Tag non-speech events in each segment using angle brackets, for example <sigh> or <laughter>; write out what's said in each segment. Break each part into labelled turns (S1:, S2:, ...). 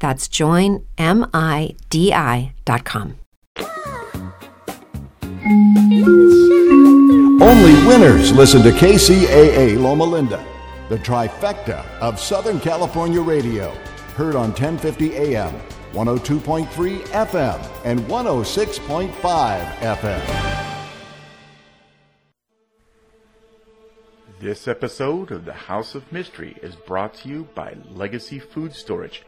S1: That's joinmidi.com.
S2: Only winners listen to KCAA Loma Linda, the trifecta of Southern California radio. Heard on 1050 AM, 102.3 FM, and 106.5 FM.
S3: This episode of the House of Mystery is brought to you by Legacy Food Storage.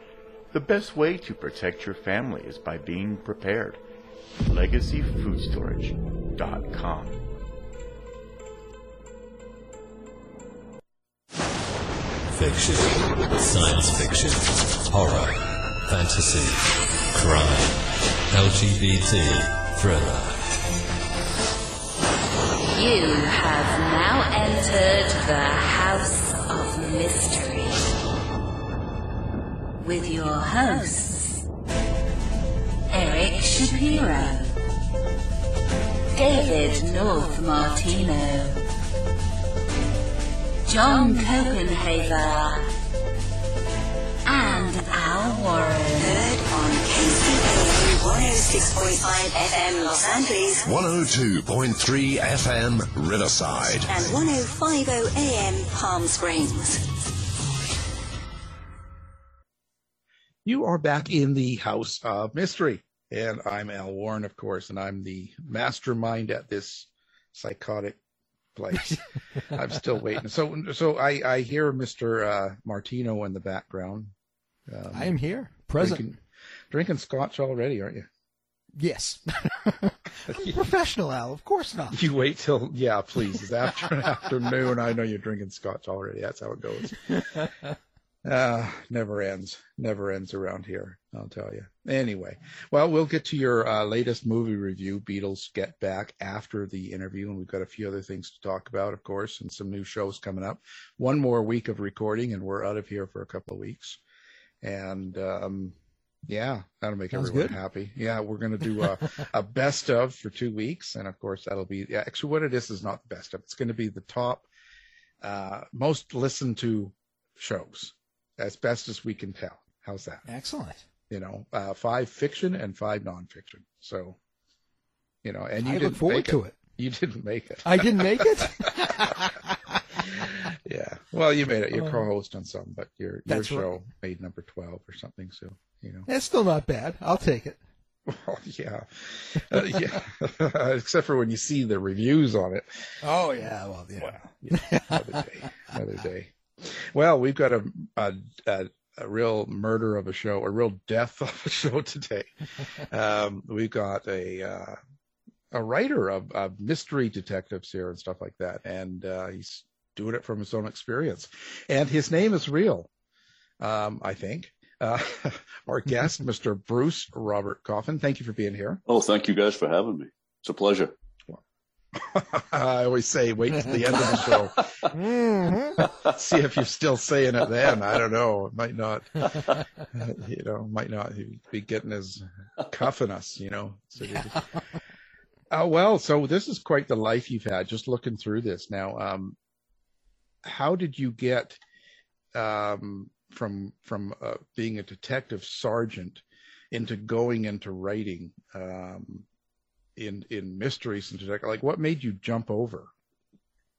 S3: The best way to protect your family is by being prepared. LegacyFoodStorage.com.
S4: Fiction, science fiction, horror, fantasy, crime, LGBT, thriller.
S5: You have now entered the House of Mystery with your hosts, Eric Shapiro, David North Martino, John Copenhaver, and Al Warren.
S6: Heard on KCAA 106.5 FM Los Angeles
S4: 102.3 FM Riverside.
S6: and 105.0 AM Palm Springs.
S7: You are back in the House of Mystery. And I'm Al Warren, of course, and I'm the mastermind at this psychotic place. <laughs> I'm still waiting. So, so I, I hear Mr. Uh, Martino in the background. Um,
S8: I am here, present.
S7: Drinking, drinking scotch already, aren't you?
S8: Yes. I'm <laughs> professional, Al. Of course not.
S7: You wait till, yeah, please. It's after <laughs> afternoon. I know you're drinking scotch already. That's how it goes. Uh, never ends. Never ends around here, I'll tell you. Anyway, well, we'll get to your uh, latest movie review, Beatles Get Back, after the interview. And we've got a few other things to talk about, of course, and some new shows coming up. One more week of recording, and we're out of here for a couple of weeks. And, um, yeah, that'll make
S8: Sounds
S7: everyone
S8: good.
S7: happy. Yeah, we're going to do a, a <laughs> best of for two weeks. And of course, that'll be, yeah, actually, what it is is not the best of. It's going to be the top, uh, most listened to shows as best as we can tell. How's that?
S8: Excellent.
S7: You know, uh, five fiction and five nonfiction. So, you know, and you
S8: I
S7: didn't
S8: look forward
S7: make
S8: to
S7: it.
S8: it.
S7: You didn't make it.
S8: I didn't make it. <laughs>
S7: yeah. Well, you made it. You're
S8: Uh,
S7: co-host on some, but your your
S8: That's right.
S7: show made number twelve or something. So, you know.
S8: It's still not bad. I'll take it. <laughs>
S7: Well, yeah, uh, yeah. <laughs> Except for when you see the reviews on it.
S8: Oh yeah. Well, yeah.
S7: Well, yeah, another day, another day. Well, we've got a, a, a a real murder of a show, a real death <laughs> of a show today. um, we've got a uh, a writer of, of mystery detectives here and stuff like that, and uh, he's doing it from his own experience. And his name is real, um, I think. Uh, <laughs> our guest, Mr. Bruce Robert Coffin. Thank you for being here.
S9: Oh, thank you guys for having me. It's a pleasure. <laughs>
S7: I always say, wait till the end of the show.
S8: Mm-hmm.
S7: See if you're still saying it then. I don't know. It might not, you know, might not be getting his cuffing us, you know. So, uh, well, so this is quite the life you've had just looking through this now. Um, how did you get um, from from uh, being a detective sergeant into going into writing um, in in mysteries and detective? Like, what made you jump over?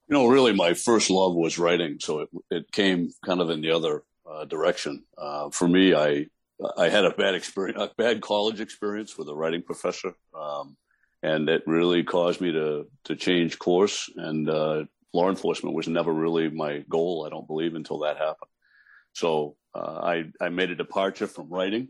S9: You know, really, my first love was writing, so it it came kind of in the other uh, direction. Uh, for me, I I had a bad experience, a bad college experience with a writing professor, um, and it really caused me to to change course. And uh, law enforcement was never really my goal. I don't believe until that happened. So uh, I I made a departure from writing,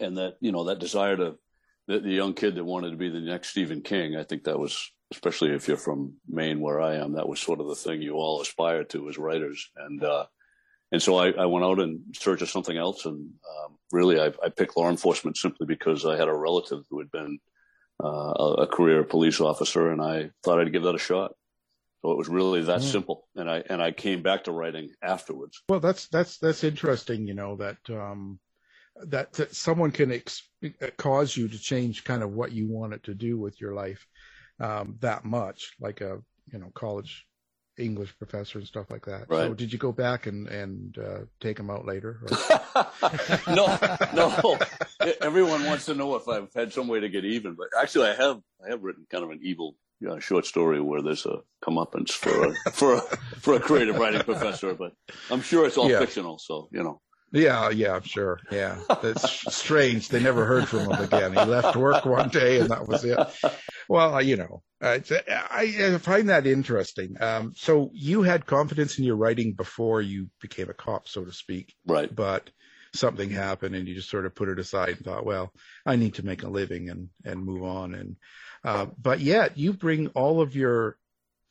S9: and that you know that desire to the, the young kid that wanted to be the next Stephen King. I think that was especially if you're from Maine, where I am, that was sort of the thing you all aspire to as writers. And uh, and so I, I, went out in search of something else, and um, really I, I, picked law enforcement simply because I had a relative who had been uh, a, career police officer, and I thought I'd give that a shot. So it was really that mm. simple, and I and I came back to writing afterwards.
S7: Well, that's that's that's interesting. You know that um, that, that someone can ex- cause you to change kind of what you wanted to do with your life um, that much, like a you know college English professor and stuff like that.
S9: Right.
S7: So did you go back and and uh, take them out later? <laughs>
S9: no, no. Everyone wants to know if I've had some way to get even, but actually, I have. I have written kind of an evil you know, short story where there's a comeuppance for a, for a, for a creative writing professor, but I'm sure it's all yeah. fictional. So you know.
S7: Yeah, yeah, I'm sure. Yeah, that's <laughs> strange. They never heard from him again. He left work one day, and that was it. Well, you know, I, I find that interesting. Um, so you had confidence in your writing before you became a cop, so to speak.
S9: Right.
S7: But something happened, and you just sort of put it aside and thought, well, I need to make a living and and move on. And uh, but yet you bring all of your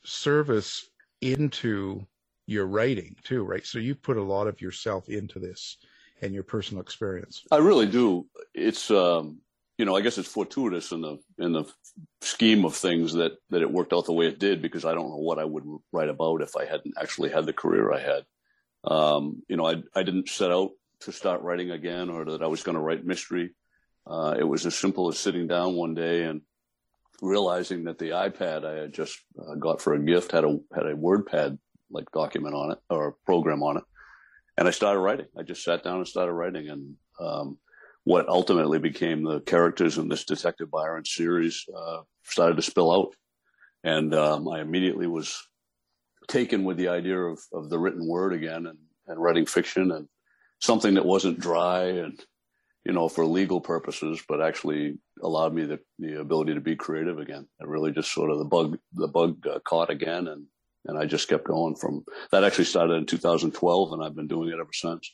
S7: service into your writing too, right? So you put a lot of yourself into this and your personal experience.
S9: I really do. It's um, you know, I guess it's fortuitous in the in the scheme of things that that it worked out the way it did because I don't know what I would write about if I hadn't actually had the career I had. Um, you know, I I didn't set out to start writing again or that I was going to write mystery. Uh, it was as simple as sitting down one day and realizing that the iPad I had just uh, got for a gift had a had a WordPad like document on it or program on it. And I started writing. I just sat down and started writing. And um, what ultimately became the characters in this Detective Byron series uh, started to spill out. And um, I immediately was taken with the idea of, of the written word again and, and writing fiction and something that wasn't dry and, you know, for legal purposes, but actually allowed me the, the ability to be creative again. It really just sort of the bug, the bug uh, caught again and and I just kept going from that. Actually started in 2012, and I've been doing it ever since.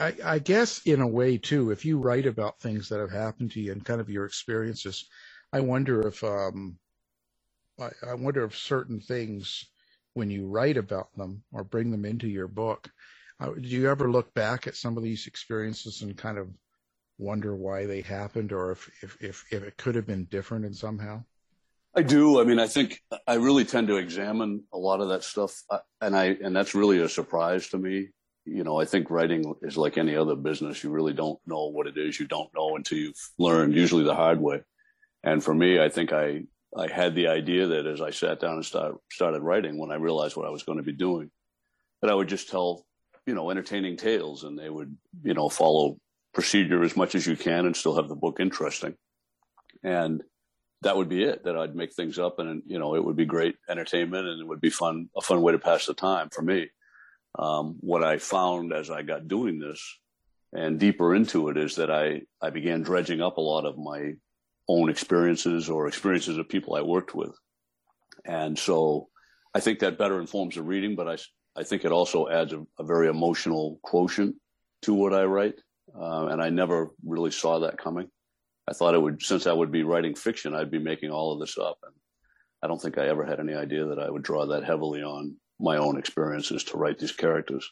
S7: I, I, guess in a way too, if you write about things that have happened to you and kind of your experiences, I wonder if um, I, I wonder if certain things when you write about them or bring them into your book, uh, do you ever look back at some of these experiences and kind of wonder why they happened or if if if, if it could have been different in somehow?
S9: I do. I mean, I think I really tend to examine a lot of that stuff, and I and that's really a surprise to me. You know, I think writing is like any other business. You really don't know what it is. You don't know until you've learned, usually the hard way. And for me, I think I I had the idea that as I sat down and start, started writing, when I realized what I was going to be doing, that I would just tell, you know, entertaining tales, and they would, you know, follow procedure as much as you can and still have the book interesting. And that would be it. That I'd make things up, and you know, it would be great entertainment, and it would be fun, a fun way to pass the time for me. Um, what I found as I got doing this and deeper into it is that I I began dredging up a lot of my own experiences or experiences of people I worked with, and so I think that better informs the reading, but I I think it also adds a, a very emotional quotient to what I write, uh, and I never really saw that coming. I thought it would, since I would be writing fiction, I'd be making all of this up, and I don't think I ever had any idea that I would draw that heavily on my own experiences to write these characters.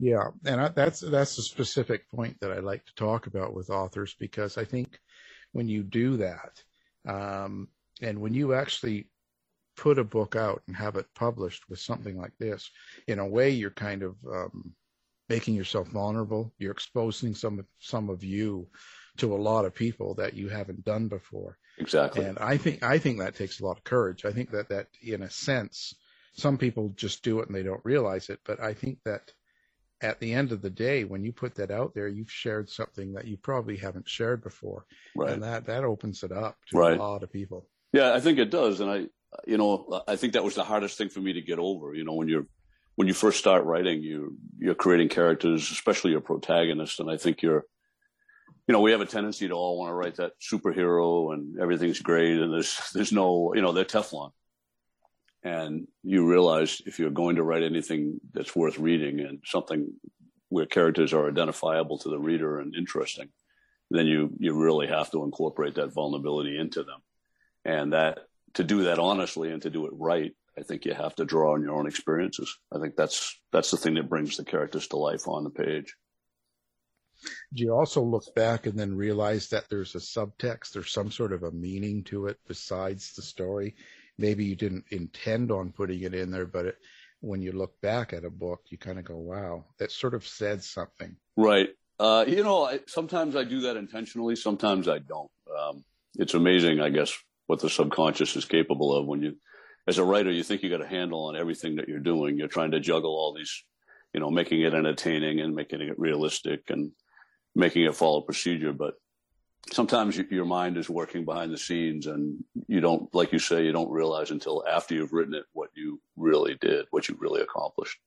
S7: Yeah, and I, that's that's a specific point that I like to talk about with authors because I think when you do that, um, and when you actually put a book out and have it published with something like this, in a way, you're kind of um, making yourself vulnerable. You're exposing some some of you to a lot of people that you haven't done before.
S9: Exactly.
S7: And I think I think that takes a lot of courage. I think that that in a sense, some people just do it and they don't realize it. But I think that at the end of the day, when you put that out there, you've shared something that you probably haven't shared before,
S9: right.
S7: and that that opens it up to
S9: right.
S7: a lot of people.
S9: Yeah, I think it does, and I, you know, I think that was the hardest thing for me to get over. You know, when you're when you first start writing, you you're creating characters, especially your protagonist, and I think you're, you know, we have a tendency to all want to write that superhero and everything's great, and there's there's no, you know, they're Teflon and you realize if you're going to write anything that's worth reading and something where characters are identifiable to the reader and interesting, then you you really have to incorporate that vulnerability into them, and that to do that honestly and to do it right, I think you have to draw on your own experiences. I think that's that's the thing that brings the characters to life on the page.
S7: Do you also look back and then realize that there's a subtext, there's some sort of a meaning to it besides the story? maybe you didn't intend on putting it in there, but it, when you look back at a book, you kind of go, wow, that sort of said something.
S9: Right. Uh, you know, I, sometimes I do that intentionally. Sometimes I don't. Um, it's amazing, I guess, what the subconscious is capable of when you, as a writer, you think you got a handle on everything that you're doing. You're trying to juggle all these, you know, making it entertaining and making it realistic and making it follow procedure. But sometimes your mind is working behind the scenes and you don't like you say you don't realize until after you've written it what you really did what you really accomplished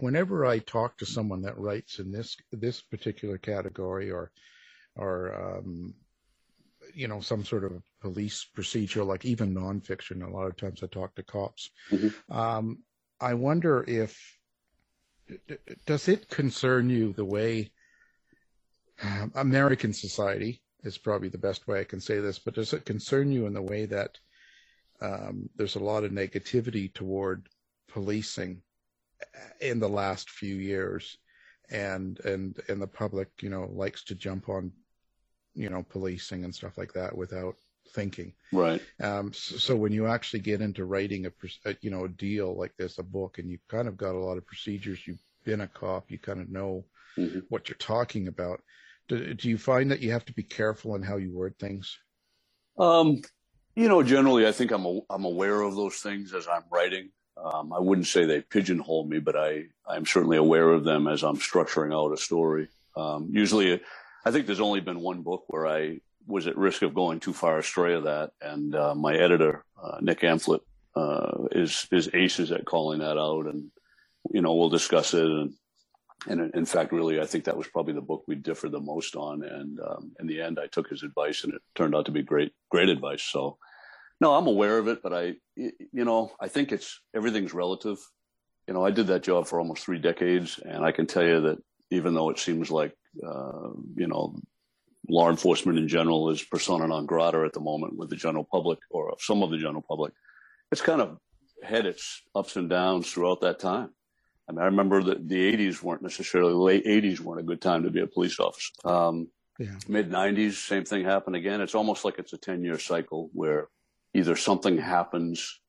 S7: whenever i talk to someone that writes in this this particular category or or um, you know some sort of police procedure like even nonfiction a lot of times i talk to cops mm-hmm. um, i wonder if does it concern you the way American society is probably the best way I can say this, but does it concern you in the way that um, there's a lot of negativity toward policing in the last few years, and and and the public, you know, likes to jump on, you know, policing and stuff like that without thinking.
S9: Right.
S7: Um, so, so, when you actually get into writing a, a, you know, a deal like this, a book, and you've kind of got a lot of procedures, you've been a cop, you kind of know mm-hmm. what you're talking about do, do you find that you have to be careful in how you word things?
S9: Um, you know, generally, I think I'm a, I'm aware of those things as I'm writing. Um, I wouldn't say they pigeonhole me, but I I'm certainly aware of them as I'm structuring out a story. Um, usually, I think there's only been one book where I was at risk of going too far astray of that, and uh, my editor uh, Nick Amphlett uh, is is aces at calling that out, and you know we'll discuss it and and in fact, really, I think that was probably the book we differed the most on. And um, in the end, I took his advice, and it turned out to be great, great advice. So, no, I'm aware of it, but I, you know, I think it's everything's relative. You know, I did that job for almost three decades, and I can tell you that even though it seems like, uh, you know, law enforcement in general is persona non grata at the moment with the general public or some of the general public, it's kind of had its ups and downs throughout that time. I mean, I remember that the 80s weren't necessarily late 80s weren't a good time to be a police officer. Um,
S7: yeah.
S9: Mid 90s, same thing happened again. It's almost like it's a 10 year cycle where either something happens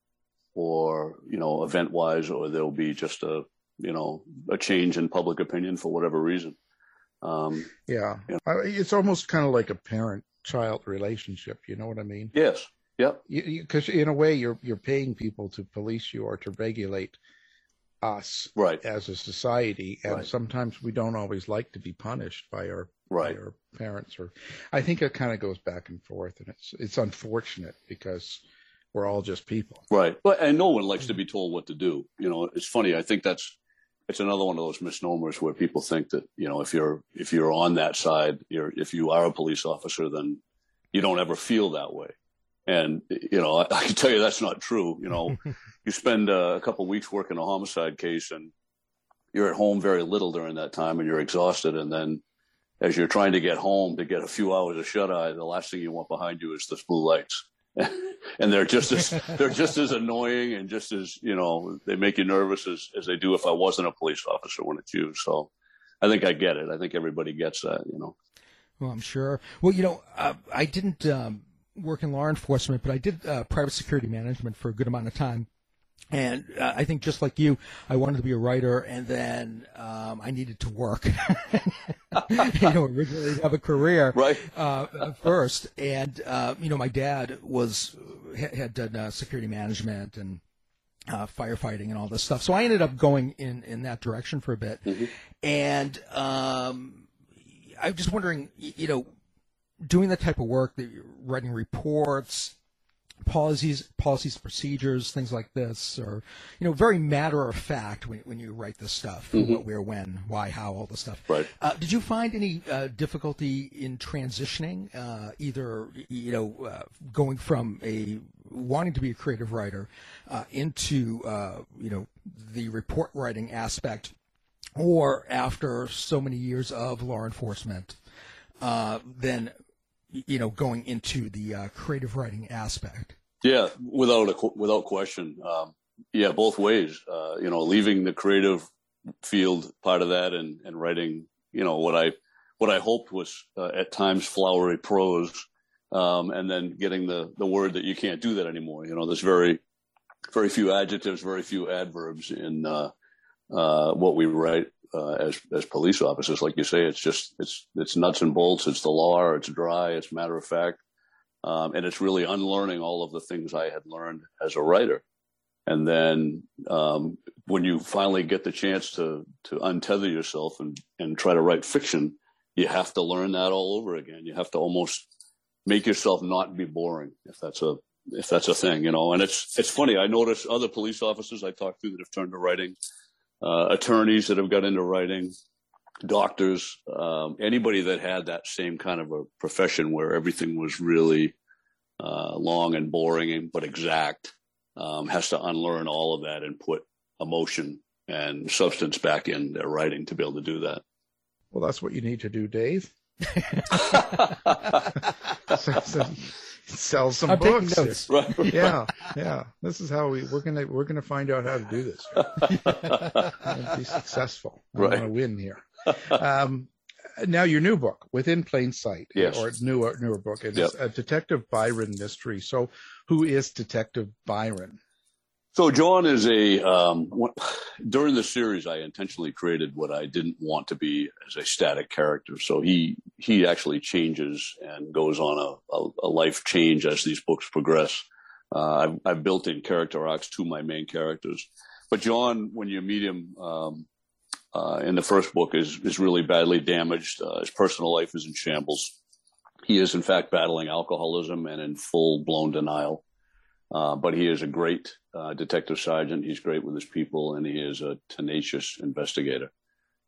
S9: or, you know, event wise, or there'll be just a, you know, a change in public opinion for whatever reason. Um,
S7: yeah. You know. It's almost kind of like a parent child relationship. You know what I mean?
S9: Yes. Yep.
S7: Because in a way, you're you're paying people to police you or to regulate us
S9: right.
S7: as a society, and
S9: right.
S7: sometimes we don't always like to be punished by our
S9: right.
S7: by our parents. Or I think it kind of goes back and forth, and it's it's unfortunate because we're all just people.
S9: Right. But and no one likes to be told what to do. You know, it's funny. I think that's it's another one of those misnomers where people think that you know if you're if you're on that side, you're if you are a police officer, then you don't ever feel that way. And you know, I, I, can tell you that's not true. You know, <laughs> you spend uh, a couple of weeks working a homicide case, and you're at home very little during that time and you're exhausted. And then as you're trying to get home to get a few hours of shut eye, the last thing you want behind you is the blue lights. <laughs> and they're just as they're just as annoying and just as you know they make you nervous as, as they do if I wasn't a police officer when it's you. So I think I get it. I think everybody gets that. You know.
S8: Well, I'm sure. Well, you know, uh, I didn't um, work in law enforcement, but I did uh, private security management for a good amount of time. And uh, I think just like you, I wanted to be a writer, and then um, I needed to work. <laughs> you know, originally have a career
S9: right
S8: uh, first, and uh, you know, my dad was had done uh, security management and uh, firefighting and all this stuff. So I ended up going in in that direction for a bit,
S9: mm-hmm.
S8: and um, I'm just wondering, you know, doing that type of work, that writing reports, policies, policies, procedures, things like this, or you know, very matter of fact when, when you write this stuff,
S9: mm-hmm.
S8: what, where, when, why, how, all this stuff.
S9: Right.
S8: Uh, did you find any uh, difficulty in transitioning, uh, either you know, uh, going from a wanting to be a creative writer uh, into uh, you know the report writing aspect, or after so many years of law enforcement, then you know, going into the uh, creative writing aspect?
S9: Yeah, without a, without question. Um, yeah, both ways. Uh, you know, leaving the creative field part of that and, and writing, you know, what I what I hoped was uh, at times flowery prose, um, and then getting the the word that you can't do that anymore. You know, there's very very few adjectives, very few adverbs in uh, uh what we write uh, as as police officers. Like you say, it's just it's it's nuts and bolts. It's the law. It's dry. It's matter of fact, um, and it's really unlearning all of the things I had learned as a writer. And then um, when you finally get the chance to to untether yourself and and try to write fiction, you have to learn that all over again. You have to almost make yourself not be boring, if that's a if that's a thing, you know. And it's it's funny. I notice other police officers I talk to that have turned to writing attorneys that have got into writing, doctors, um, anybody that had that same kind of a profession where everything was really uh, long and boring but exact um, has to unlearn all of that and put emotion and substance back in their writing to be able to do that.
S7: Well, that's what you need to do, Dave. <laughs> <laughs> so, so, sell some
S8: I'm
S7: books.
S9: Right, right.
S7: Yeah, yeah. This is how we we're gonna we're gonna find out how to do this and <laughs> be successful. I
S9: Right.
S7: want to win here. Um, now your new book, Within Plain Sight,
S9: Yes.
S7: or newer newer book, it is
S9: Yep.
S7: a Detective Byron mystery. So, who is Detective Byron?
S9: So John is a um, during the series I intentionally created what I didn't want to be as a static character. So he he actually changes and goes on a, a, a life change as these books progress. Uh, I've, I've built in character arcs to my main characters, but John, when you meet him um, uh, in the first book, is is really badly damaged. Uh, his personal life is in shambles. He is in fact battling alcoholism and in full blown denial. Uh, but he is a great uh, detective sergeant. He's great with his people, and he is a tenacious investigator.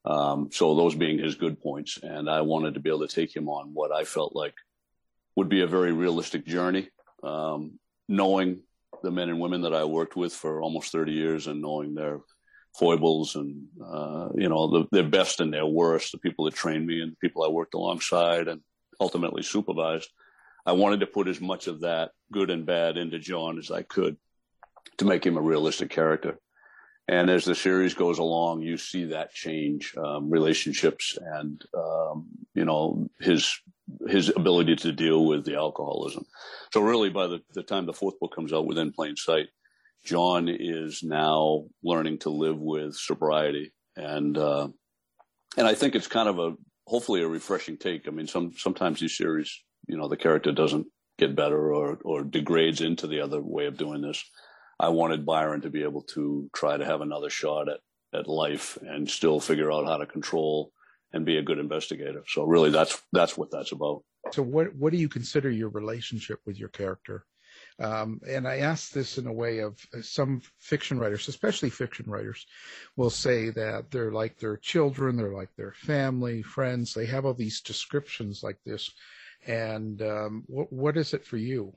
S9: Um, so those being his good points, and I wanted to be able to take him on what I felt like would be a very realistic journey, um, knowing the men and women that I worked with for almost 30 years, and knowing their foibles and uh, you know the, their best and their worst, the people that trained me and the people I worked alongside and ultimately supervised. I wanted to put as much of that good and bad into John as I could to make him a realistic character. And as the series goes along, you see that change, um, relationships, and um, you know his his ability to deal with the alcoholism. So really, by the, the time the fourth book comes out, within plain sight, John is now learning to live with sobriety, and uh, and I think it's kind of a hopefully a refreshing take. I mean, some sometimes these series, you know, the character doesn't get better or or degrades into the other way of doing this. I wanted Byron to be able to try to have another shot at at life and still figure out how to control and be a good investigator. So really, that's that's what that's about.
S7: So, what what do you consider your relationship with your character? Um, and I ask this in a way of uh, some fiction writers, especially fiction writers, will say that they're like their children, they're like their family, friends. They have all these descriptions like this. And um, what what is it for you?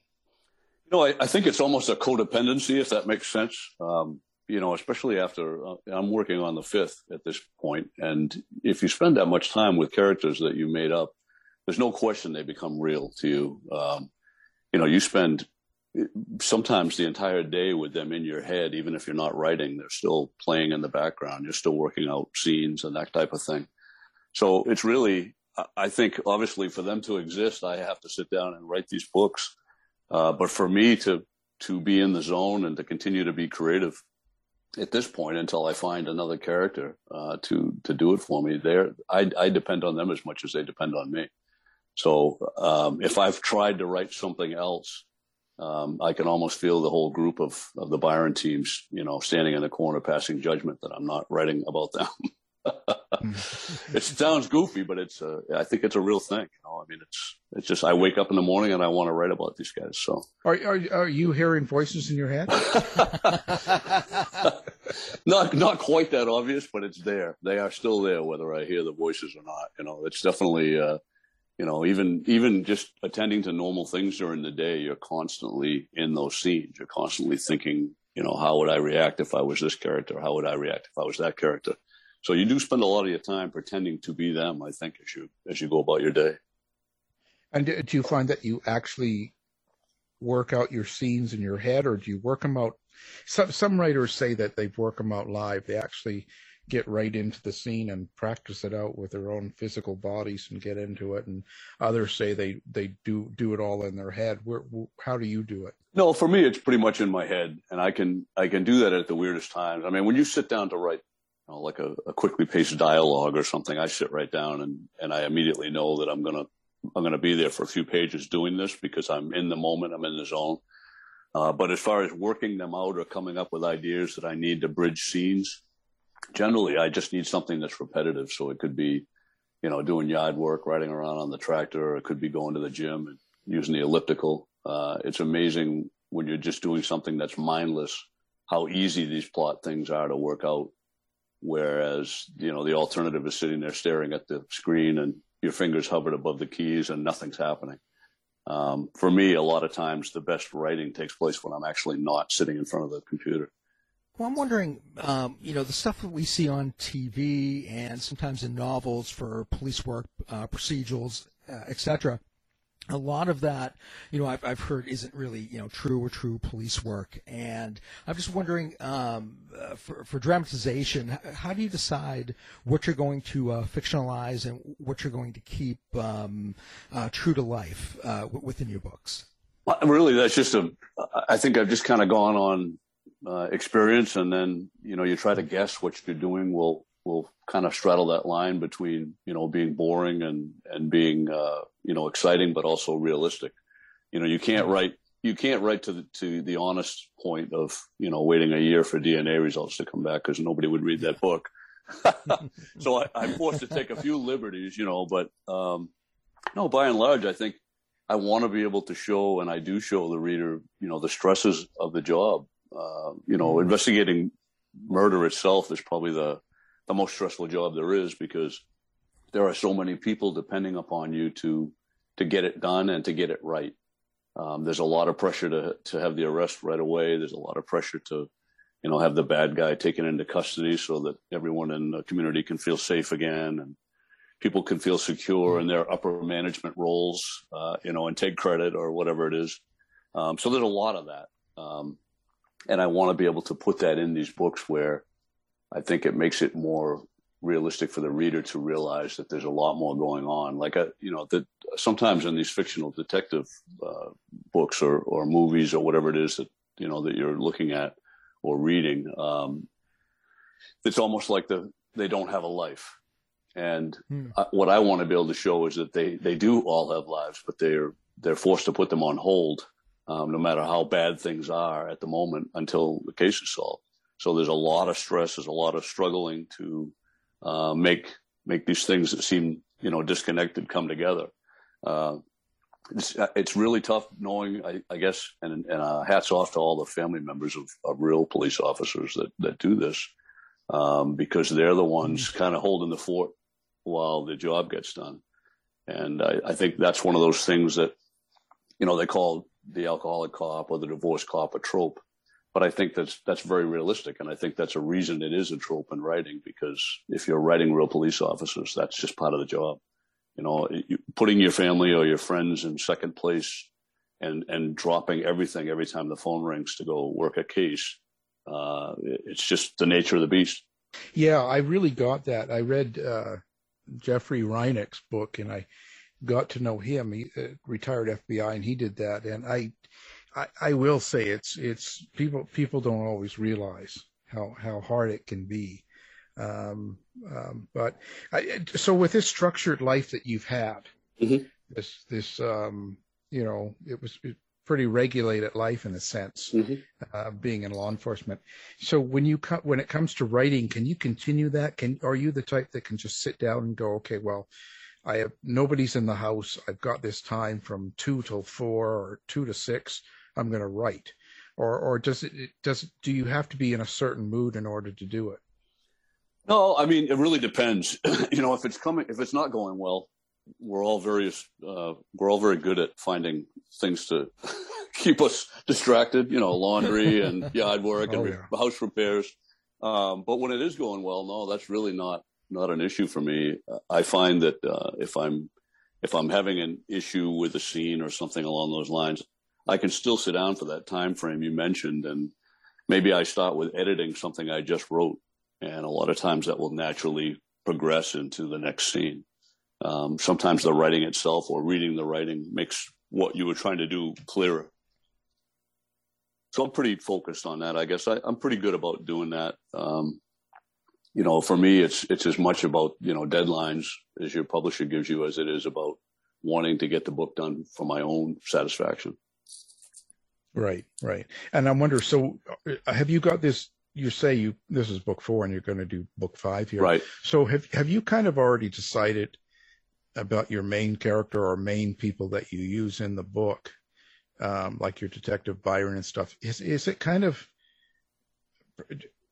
S9: You know, I, I think it's almost a codependency, if that makes sense. Um, you know, especially after uh, I'm working on the fifth at this point, and if you spend that much time with characters that you made up, there's no question they become real to you. Um, you know, you spend sometimes the entire day with them in your head, even if you're not writing, they're still playing in the background. You're still working out scenes and that type of thing. So it's really, I think, obviously, for them to exist, I have to sit down and write these books. Uh, but for me to to be in the zone and to continue to be creative at this point until I find another character uh, to to do it for me, there I, I depend on them as much as they depend on me. So um, if I've tried to write something else um, I can almost feel the whole group of, of the Byron teams, you know, standing in the corner passing judgment that I'm not writing about them. <laughs> <laughs> it sounds goofy, but it's uh, I think it's a real thing. You know, I mean, it's it's just I wake up in the morning and I want to write about these guys. So
S7: are are, are you hearing voices in your head? <laughs> <laughs>
S9: not not quite that obvious, but it's there. They are still there, whether I hear the voices or not. You know, it's definitely. Uh, you know, even even just attending to normal things during the day, you're constantly in those scenes. You're constantly thinking, you know, how would I react if I was this character? How would I react if I was that character? So you do spend a lot of your time pretending to be them. I think as you as you go about your day.
S7: And do you find that you actually work out your scenes in your head, or do you work them out? Some some writers say that they work them out live. They actually get right into the scene and practice it out with their own physical bodies and get into it and others say they they do do it all in their head Where, how do you do it
S9: no for me it's pretty much in my head and i can i can do that at the weirdest times i mean when you sit down to write know, like a, a quickly paced dialogue or something i sit right down and and i immediately know that i'm gonna i'm gonna be there for a few pages doing this because i'm in the moment i'm in the zone uh, but as far as working them out or coming up with ideas that i need to bridge scenes generally I just need something that's repetitive. So it could be, you know, doing yard work, riding around on the tractor, or it could be going to the gym and using the elliptical. Uh, it's amazing when you're just doing something that's mindless, how easy these plot things are to work out. Whereas, you know, the alternative is sitting there staring at the screen and your fingers hovered above the keys and nothing's happening. Um, for me, a lot of times the best writing takes place when I'm actually not sitting in front of the computer.
S8: Well, I'm wondering, um, you know, the stuff that we see on TV and sometimes in novels for police work, uh, procedurals, uh, etc. A lot of that, you know, I've, I've heard isn't really, you know, true or true police work. And I'm just wondering, um, uh, for, for dramatization, how do you decide what you're going to uh, fictionalize and what you're going to keep um, uh, true to life uh, within your books?
S9: Well, really, that's just a. I think I've just kind of gone on uh, experience, and then you know you try to guess what you're doing will will kind of straddle that line between you know being boring and and being uh, you know exciting, but also realistic. You know, you can't write you can't write to the to the honest point of you know waiting a year for DNA results to come back because nobody would read that book. <laughs> so I, I'm forced to take a few liberties, you know, but um, no, by and large, I think I want to be able to show, and I do show the reader, you know, the stresses of the job uh, you know, investigating murder itself is probably the the most stressful job there is because there are so many people depending upon you to to get it done and to get it right. Um, there's a lot of pressure to to have the arrest right away. There's a lot of pressure to, you know, have the bad guy taken into custody so that everyone in the community can feel safe again and people can feel secure in their upper management roles, uh, you know, and take credit or whatever it is. Um, so there's a lot of that. Um, and I want to be able to put that in these books where I think it makes it more realistic for the reader to realize that there's a lot more going on. Like, a, uh, you know, that sometimes in these fictional detective uh, books or, or movies or whatever it is that, you know, that you're looking at or reading, um, it's almost like the, they don't have a life. And hmm. I, what I want to be able to show is that they, they do all have lives, but they're, they're forced to put them on hold um, no matter how bad things are at the moment until the case is solved. So there's a lot of stress, there's a lot of struggling to uh, make make these things that seem you know disconnected come together. Uh, it's it's really tough knowing, I, I guess, and, and uh, hats off to all the family members of, of real police officers that that do this, um, because they're the ones mm-hmm. kind of holding the fort while the job gets done. And I, I think that's one of those things that, you know, they call the alcoholic cop or the divorce cop a trope. But I think that's that's very realistic, and I think that's a reason it is a trope in writing because if you're writing real police officers, that's just part of the job. You know, you, putting your family or your friends in second place and and dropping everything every time the phone rings to go work a case, uh, it's just the nature of the beast.
S7: Yeah, I really got that. I read uh, Jeffrey Reineck's book, and I got to know him. He uh, retired FBI, and he did that. And I, I, I will say it's it's people people don't always realize how how hard it can be. Um, um, but I, so with this structured life that you've had,
S9: mm-hmm.
S7: this this um, you know it was pretty regulated life in a sense, mm-hmm. uh, being in law enforcement. So when you co- when it comes to writing, can you continue that? Can are you the type that can just sit down and go, okay, well, I have nobody's in the house. I've got this time from two till four or two to six. I'm going to write, or or does it does do you have to be in a certain mood in order to do it?
S9: No, I mean it really depends. <clears throat> you know, if it's coming, if it's not going well, we're all very uh, we're all very good at finding things to <laughs> keep us distracted. You know, laundry <laughs> and yard work oh, and yeah. house repairs. Um, but when it is going well, no, that's really not not an issue for me. I find that uh, if I'm if I'm having an issue with a scene or something along those lines, I can still sit down for that time frame you mentioned, and maybe I start with editing something I just wrote, and a lot of times that will naturally progress into the next scene. Um, sometimes the writing itself or reading the writing makes what you were trying to do clearer. So I'm pretty focused on that. I guess I, am pretty good about doing that. Um, you know, for me, it's it's as much about you know deadlines as your publisher gives you as it is about wanting to get the book done for my own satisfaction.
S7: Right, right. And I wonder, so uh, have you got this? You say you this is book four, and you're going to do book five here,
S9: right?
S7: So have have you kind of already decided about your main character or main people that you use in the book, um, like your detective Byron and stuff? Is is it kind of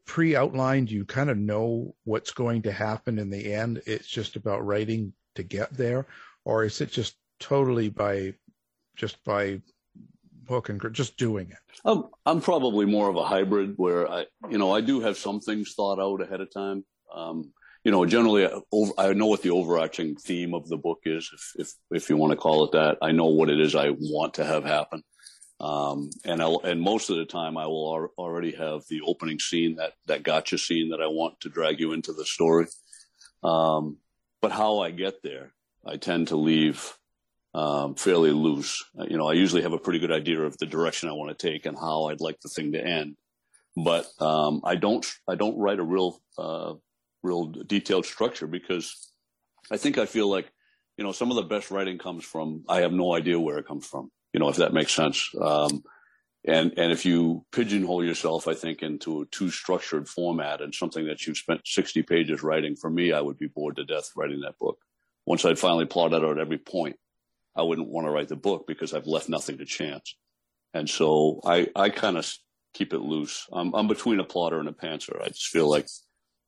S7: pre-outlined you kind of know what's going to happen in the end it's just about writing to get there or is it just totally by just by hook and just doing it?
S9: I'm probably more of a hybrid where i you know i do have some things thought out ahead of time. Um, you know generally I, know what the overarching theme of the book is if if if you want to call it that. I know what it is i want to have happen. Um, and I'll, and most of the time I will already have the opening scene, that, that gotcha scene that I want to drag you into the story. Um, but how I get there, I tend to leave, um, fairly loose. Uh, you know, I usually have a pretty good idea of the direction I want to take and how I'd like the thing to end. But, um, I don't, I don't write a real, uh, real detailed structure because I think I feel like, you know, some of the best writing comes from, I have no idea where it comes from you know, if that makes sense. Um, and, and if you pigeonhole yourself, I think, into a too structured format and something that you've spent 60 pages writing, for me, I would be bored to death writing that book. Once I'd finally plotted out every point, I wouldn't want to write the book because I've left nothing to chance. And so I, I kind of keep it loose. I'm, I'm between a plotter and a pantser. I just feel like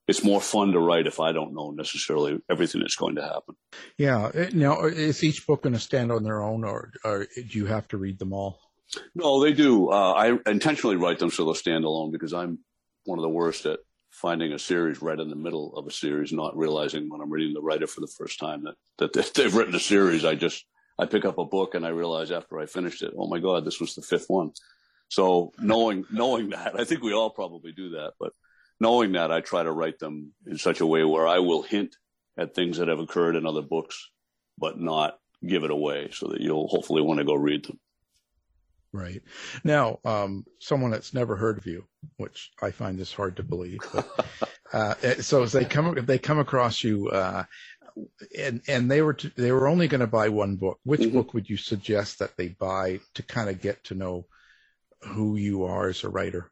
S9: it's more fun to write if I don't know necessarily everything that's going to happen.
S7: Yeah. Now, is each book going to stand on their own, or, or do you have to read them all?
S9: No, they do. Uh, I intentionally write them so they'll stand alone because I'm one of the worst at finding a series right in the middle of a series, not realizing when I'm reading the writer for the first time that, that they've written a series. I just, I pick up a book and I realize after I finished it, oh my God, this was the fifth one. So knowing, knowing that, I think we all probably do that, but knowing that, I try to write them in such a way where I will hint at things that have occurred in other books, but not give it away so that you'll hopefully want to go read them.
S7: Right. Now, um, someone that's never heard of you, which I find this hard to believe, but, <laughs> uh, so as they come, if they come across you, uh, and, and they were, to, they were only going to buy one book, which mm-hmm. book would you suggest that they buy to kind of get to know who you are as a writer?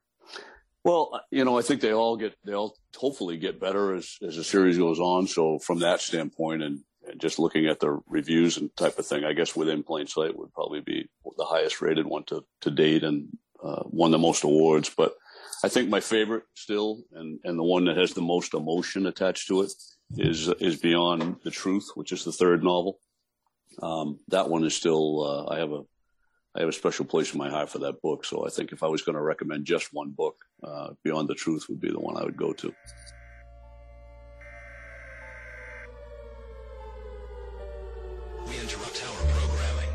S9: Well, you know, I think they all get, they all hopefully get better as, as the series goes on. So from that standpoint and, and just looking at the reviews and type of thing, I guess within plain sight would probably be the highest rated one to, to date and, uh, won the most awards. But I think my favorite still and, and the one that has the most emotion attached to it is, is Beyond the Truth, which is the third novel. Um, that one is still, uh, I have a, I have a special place in my heart for that book. So I think if I was going to recommend just one book, uh, Beyond the Truth would be the one I would go to.
S4: We interrupt our programming.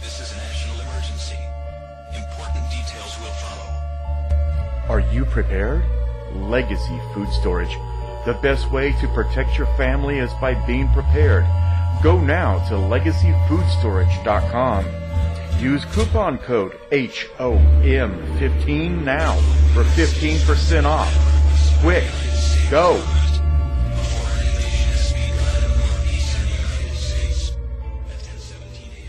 S4: This is a national emergency. Important details will follow.
S3: Are you prepared? Legacy Food Storage. The best way to protect your family is by being prepared. Go now to legacyfoodstorage.com. Use coupon code HOM15 now for 15% off. Quick, go!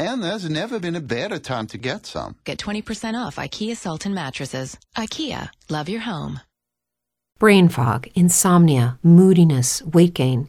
S10: And there's never been a better time to get some.
S11: Get 20% off IKEA Sultan mattresses. IKEA, love your home.
S1: Brain fog, insomnia, moodiness, weight gain.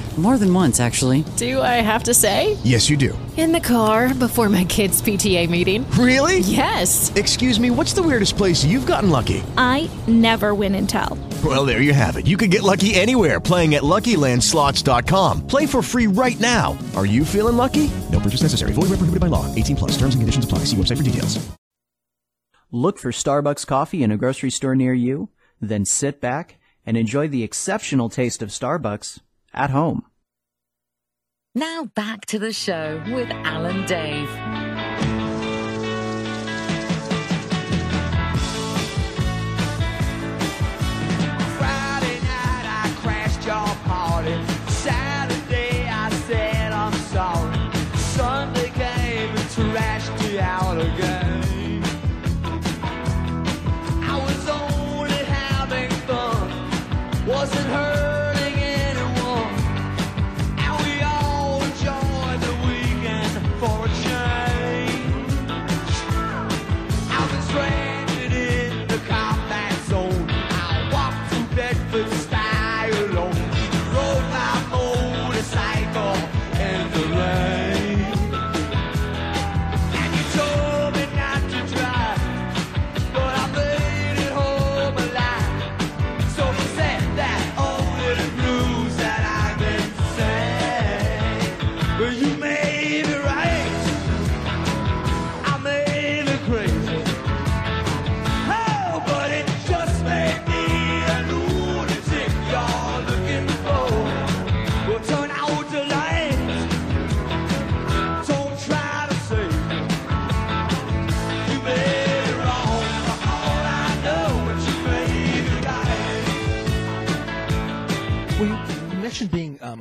S12: More than once, actually.
S13: Do I have to say?
S14: Yes, you do.
S13: In the car before my kids' PTA meeting.
S14: Really?
S13: Yes.
S14: Excuse me, what's the weirdest place you've gotten lucky?
S15: I never win and tell.
S14: Well, there you have it. You can get lucky anywhere playing at LuckyLandSlots.com. Play for free right now. Are you feeling lucky? No purchase necessary. Void where prohibited by law. 18 plus. Terms and conditions apply. See website for details.
S16: Look for Starbucks coffee in a grocery store near you, then sit back and enjoy the exceptional taste of Starbucks at home.
S17: Now back to the show with Alan Dave.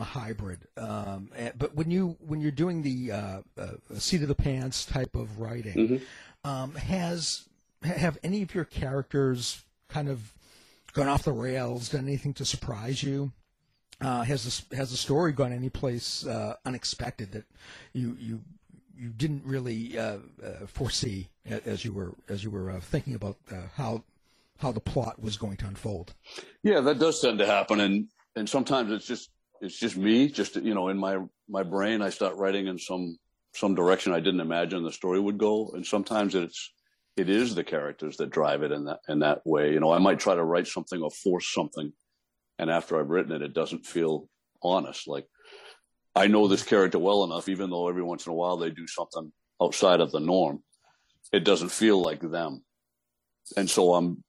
S18: A
S8: hybrid, um, eh, but when you when you're doing the uh, uh, seat of the pants type of writing, um, has have any of your characters kind of gone off the rails? Done anything to surprise you? Uh, has this, has the story gone any place uh, unexpected that you you you didn't really uh, uh, foresee as you were as you were uh, thinking about uh, how how the plot was going to unfold?
S9: Yeah, that does tend to happen, and and sometimes it's just it's just me, just you know, in my my brain, I start writing in some some direction I didn't imagine the story would go, and sometimes it's it is the characters that drive it in that in that way. You know, I might try to write something or force something, and after I've written it, it doesn't feel honest. Like I know this character well enough, even though every once in a while they do something outside of the norm, it doesn't feel like them, and so I'm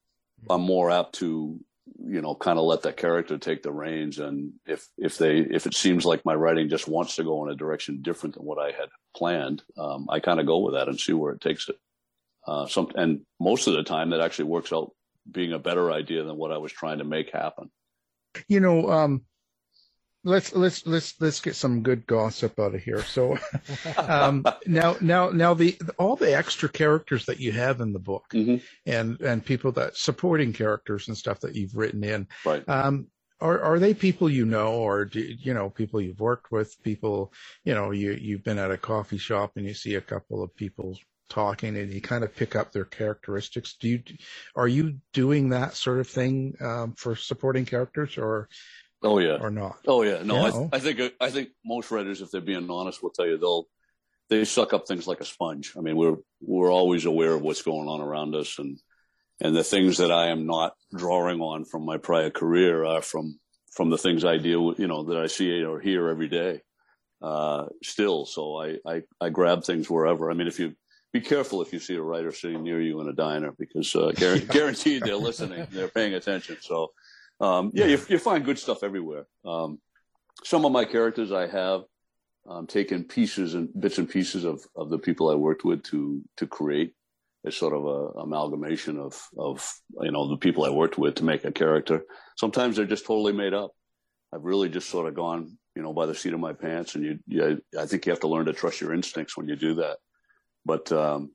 S9: I'm more apt to you know kind of let that character take the reins. And if if they if it seems like my writing just wants to go in a direction different than what i had planned um, i kind of go with that and see where it takes it. Uh, some and most of the time that actually works out being a better idea than what i was trying to make happen.
S7: You know, um, let's let's let's let's get some good gossip out of here. So, <laughs> um, now now now the all the extra characters that you have in the book, and and people that supporting characters and stuff that you've written in,
S9: right?
S7: Um, are are they people you know, or do, you know people you've worked with? People you know you you've been at a coffee shop and you see a couple of people talking and you kind of pick up their characteristics. Do you are you doing that sort of thing um, for supporting characters or?
S9: Oh yeah,
S7: or not?
S9: Oh yeah, no. I, th- I think I think most writers, if they're being honest, will tell you they'll they suck up things like a sponge. I mean, we're we're always aware of what's going on around us, and and the things that I am not drawing on from my prior career are from from the things I deal with, you know, that I see or hear every day. Uh, still, so I, I I grab things wherever. I mean, if you be careful if you see a writer sitting near you in a diner because uh, <laughs> guaranteed they're listening, they're paying attention. So um, yeah, you, you find good stuff everywhere. Um, some of my characters I have um, taken pieces and bits and pieces of, of the people I worked with to to create a sort of a amalgamation of of you know the people I worked with to make a character. Sometimes they're just totally made up. I've really just sort of gone you know by the seat of my pants, and you, you I think you have to learn to trust your instincts when you do that. But um,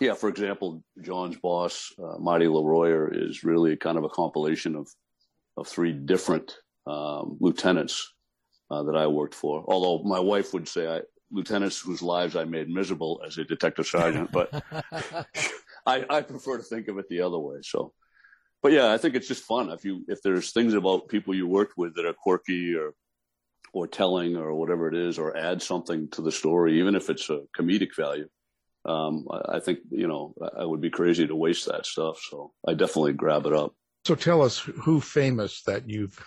S9: yeah, for example, John's boss, uh, Marty Leroyer, is really kind of a compilation of of three different um, lieutenants uh, that I worked for. Although my wife would say I, lieutenants whose lives I made miserable as a detective sergeant, but <laughs> I, I prefer to think of it the other way. So, but yeah, I think it's just fun if you if there's things about people you worked with that are quirky or or telling or whatever it is, or add something to the story, even if it's a comedic value. Um, I, I think you know I would be crazy to waste that stuff. So I definitely grab it up.
S7: So tell us who famous that you've.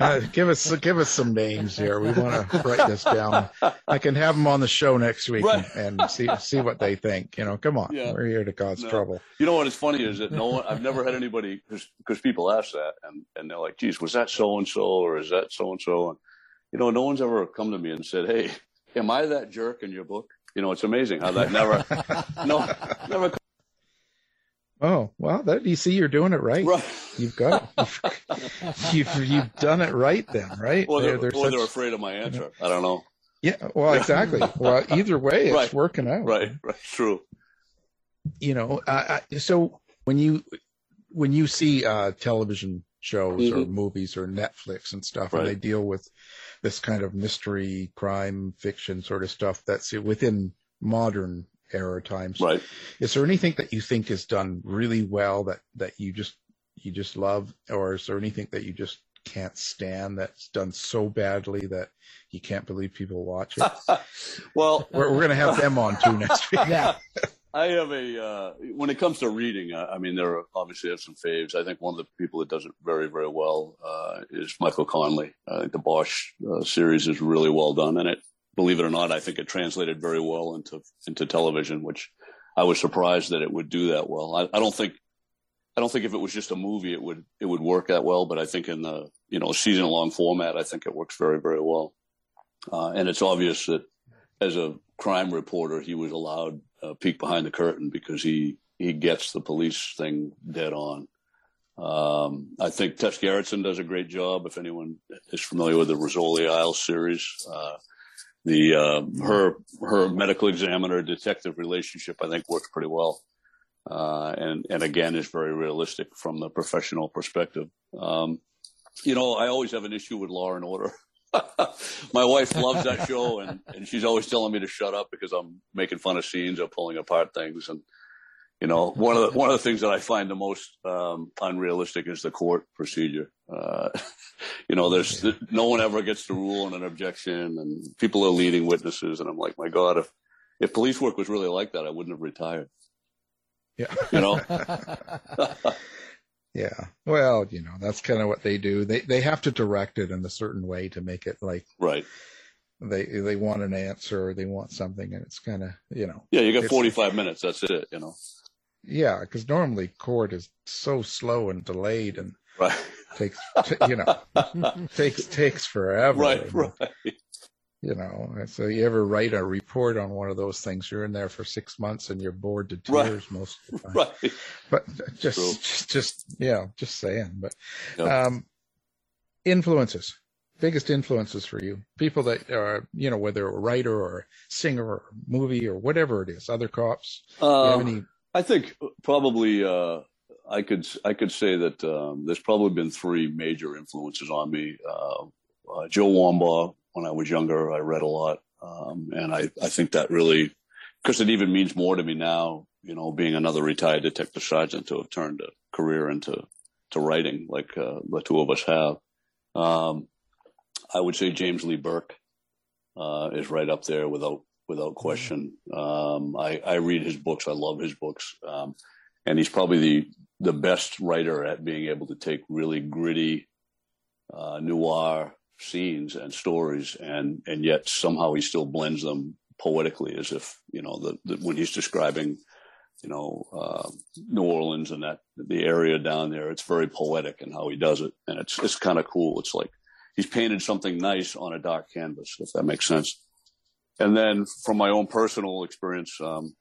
S7: uh, give us give us some names here. We want to write this down. I can have them on the show next week
S9: Right.
S7: and, and see see what they think. You know, come on,
S9: Yeah.
S7: we're here to cause
S9: No.
S7: trouble.
S9: You know what is funny is that no one, I've never had anybody, because people ask that and, and they're like, geez, was that so and so or is that so and so? And, you know, no one's ever come to me and said, hey, am I that jerk in your book? You know, it's amazing how that never, <laughs> no, never.
S7: Oh well, that you see, you're doing it right.
S9: Right.
S7: You've got <laughs> you've you've done it right then, right?
S9: Well, they're,
S7: They're- they're
S9: they're afraid of my answer. I don't know.
S7: yeah. Well, exactly. <laughs> well, either way, it's
S9: Right.
S7: working out.
S9: Right, right, true.
S7: you know I, I, so when you when you see uh television shows or
S9: Mhm.
S7: movies or netflix and stuff
S9: Right.
S7: and they deal with this kind of mystery crime fiction sort of stuff that's within modern era times
S9: Right.
S7: is there anything that you think is done really well that that you just you just love or is there anything that you just can't stand that's done so badly that you can't believe people watch it <laughs>
S9: Well,
S7: we're, we're gonna have them on too next <laughs> week
S8: yeah
S9: I have a uh, when it comes to reading. I, I mean, there are obviously have some faves. I think one of the people that does it very, very well uh, is Michael Connelly. I think the Bosch uh, series is really well done, and it, believe it or not, I think it translated very well into into television, which I was surprised that it would do that well. I, I don't think I don't think if it was just a movie, it would it would work that well. But I think in the you know season long format, I think it works very, very well. Uh, and it's obvious that as a crime reporter, he was allowed a peek behind the curtain because he he gets the police thing dead on. Um, I think Tess Gerritsen does a great job. If anyone is familiar with the Rizzoli Isles series, uh, the uh, her her medical examiner detective relationship I think works pretty well, uh, and and again is very realistic from the professional perspective. Um, you know, I always have an issue with Law and Order. <laughs> My wife loves that show, and, and she's always telling me to shut up because I'm making fun of scenes or pulling apart things. And you know, one of the one of the things that I find the most um, unrealistic is the court procedure. Uh, <laughs> you know, there's no one ever gets to rule on an objection, and people are leading witnesses, and I'm like, my God, if if police work was really like that, I wouldn't have retired.
S7: Yeah.
S9: You know. <laughs>
S7: Yeah. Well, you know, that's kind of what they do. They they have to direct it in a certain way to make it like
S9: right.
S7: They they want an answer, or they want something, and it's kind of you know.
S9: Yeah, you got 45 minutes. That's it. You know.
S7: Yeah, because normally court is so slow and delayed and
S9: right.
S7: takes t- you know <laughs> takes takes forever.
S9: Right.
S7: and,
S9: Right.
S7: You know, so you ever write a report on one of those things, you're in there for six months and you're bored to
S9: Right.
S7: tears most of the time.
S9: Right.
S7: But just,
S9: True.
S7: just, just, yeah, just saying. But
S9: Yep.
S7: um, influences, biggest influences for you, people that are, you know, whether a writer or a singer or movie or whatever it is, other cops. Do you have
S9: Um,
S7: any?
S9: I think probably uh, I could I could say that um, there's probably been three major influences on me. Uh, uh, Joe Wambaugh, when I was younger, I read a lot, um, and I I think that really because it even means more to me now. You know, being another retired detective sergeant to have turned a career into to writing like uh, the two of us have. Um, I would say James Lee Burke uh, is right up there without without question. Um, I, I read his books. I love his books, um, and he's probably the the best writer at being able to take really gritty uh, noir scenes and stories, and and yet somehow he still blends them poetically, as if you know the, the when he's describing you know uh, New Orleans and that the area down there. It's very poetic in how he does it, and it's it's kind of cool. It's like he's painted something nice on a dark canvas, if that makes sense. And then from my own personal experience, um,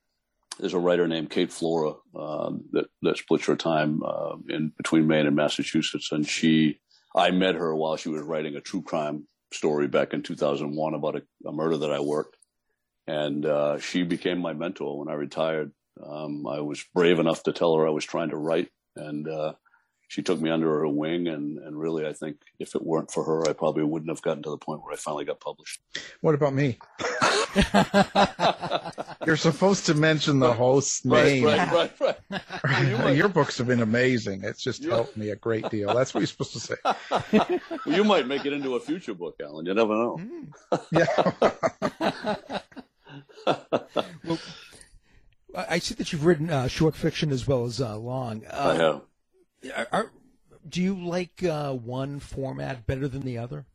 S9: there's a writer named Kate Flora um, that that splits her time uh, in between Maine and Massachusetts, and she I met her while she was writing a true crime story back in 2001 about a, a murder that I worked, and uh, she became my mentor when I retired. Um, I was brave enough to tell her I was trying to write, and uh, she took me under her wing. And, and really, I think if it weren't for her, I probably wouldn't have gotten to the point where I finally got published.
S7: What about me? <laughs> You're supposed to mention the host's
S9: Right,
S7: name.
S9: right, right, <laughs> <laughs> right.
S7: Your books have been amazing. It's just helped me a great deal. That's what you're supposed to say.
S9: Well, you might make it into a future book, Alan. You never know. Yeah.
S8: Well, I I see that you've written uh, short fiction as well as uh, long. Uh,
S9: I have.
S8: Are, are- do you like uh, one format better than the other?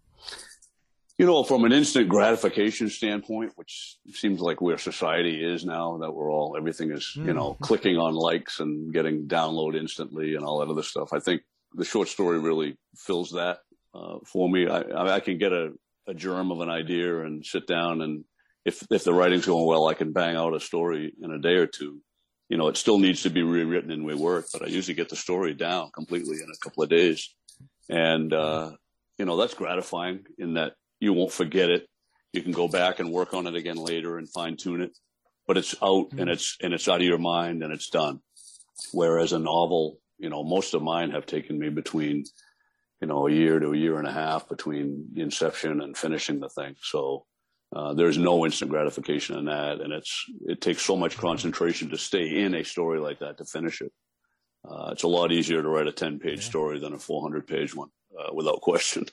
S9: You know, from an instant gratification standpoint, which seems like where society is now, that we're all everything is you know
S8: Mhm.
S9: clicking on likes and getting download instantly and all that other stuff. I think the short story really fills that uh, for me. I, I can get a, a germ of an idea and sit down and if if the writing's going well, I can bang out a story in a day or two. You know, it still needs to be rewritten in rework, but I usually get the story down completely in a couple of days. And, uh, you know, that's gratifying in that you won't forget it. You can go back and work on it again later and fine tune it, but it's out and it's, and it's out of your mind and it's done. Whereas a novel, you know, most of mine have taken me between, you know, a year to a year and a half between the inception and finishing the thing. So, uh, there's no instant gratification in that, and it's it takes so much concentration to stay in a story like that to finish it. Uh, it's a lot easier to write a 10 page story than a 400 page one, uh, without question.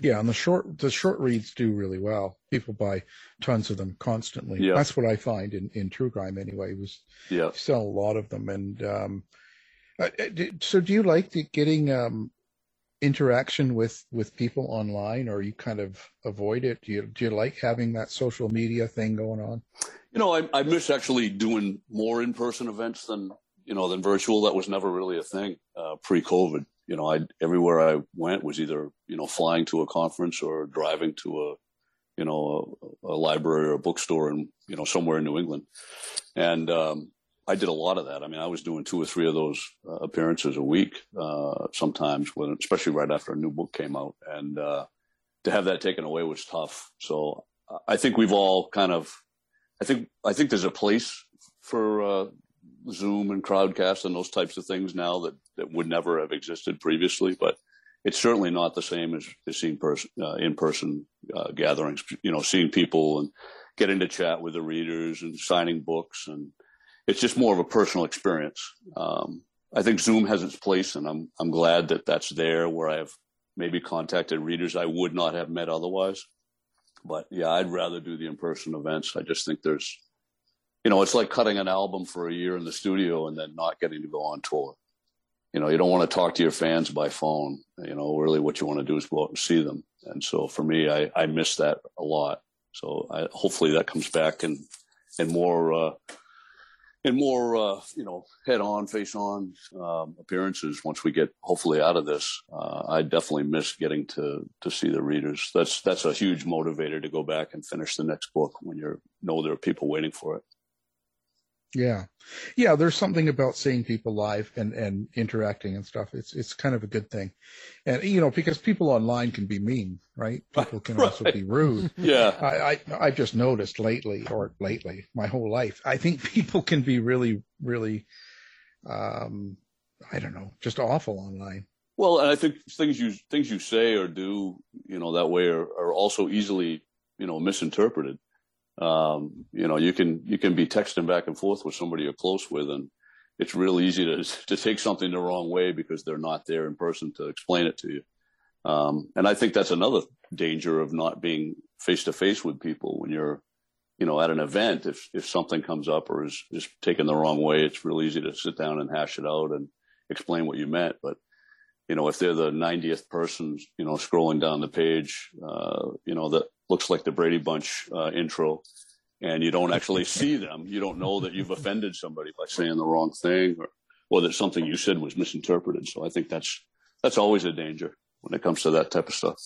S7: Yeah, and the short the short reads do really well. People buy tons of them constantly.
S9: Yeah.
S7: That's what I find in, in true crime anyway. Was
S9: Yeah.
S7: sell a lot of them, and um, uh, uh, so do you like the, getting um, interaction with with people online, or you kind of avoid it? Do you do you like having that social media thing going on?
S9: You know, I, I miss actually doing more in person events than you know than virtual. That was never really a thing uh, pre COVID. You know, I everywhere I went was either you know flying to a conference or driving to a you know a, a library or a bookstore in you know somewhere in New England, and um, I did a lot of that. I mean, I was doing two or three of those uh, appearances a week uh, sometimes, when especially right after a new book came out, and uh, to have that taken away was tough. So uh, I think we've all kind of I think I think there's a place for uh, Zoom and Crowdcast and those types of things now that that would never have existed previously. But it's certainly not the same as, as seeing person uh, in person uh, gatherings. You know, seeing people and getting to chat with the readers and signing books, and it's just more of a personal experience. Um, I think Zoom has its place, and I'm I'm glad that that's there where I've maybe contacted readers I would not have met otherwise. But yeah, I'd rather do the in person events. I just think there's, you know, it's like cutting an album for a year in the studio and then not getting to go on tour. You know, you don't want to talk to your fans by phone. You know, really what you want to do is go out and see them. And so for me, I, I miss that a lot. So I, hopefully that comes back and, and more, uh, and more, uh, you know, head on, face on um, appearances once we get hopefully out of this. Uh, I definitely miss getting to to see the readers. That's that's a huge motivator to go back and finish the next book when you know there are people waiting for it.
S7: Yeah. Yeah, there's something about seeing people live and, and interacting and stuff. It's it's kind of a good thing. And you know, because people online can be mean, right? <laughs> People can right. also be rude. <laughs>
S9: yeah.
S7: I, I I've just noticed lately or lately, my whole life, I think <laughs> people can be really, really um I don't know, just awful online.
S9: Well, and I think things you things you say or do, you know, that way are, are also easily, you know, misinterpreted um, you know, you can you can be texting back and forth with somebody you're close with, and it's real easy to <laughs> to take something the wrong way because they're not there in person to explain it to you. Um, and I think that's another danger of not being face to face with people when you're, you know, at an event. If if something comes up or is is taken the wrong way, it's real easy to sit down and hash it out and explain what you meant. But you know, if they're the 90th person, you know, scrolling down the page, uh, you know, that looks like the Brady Bunch uh, intro, and you don't actually <laughs> see them, you don't know that you've offended somebody by saying the wrong thing, or or that something you said was misinterpreted. So I think that's that's always a danger when it comes to that type of stuff.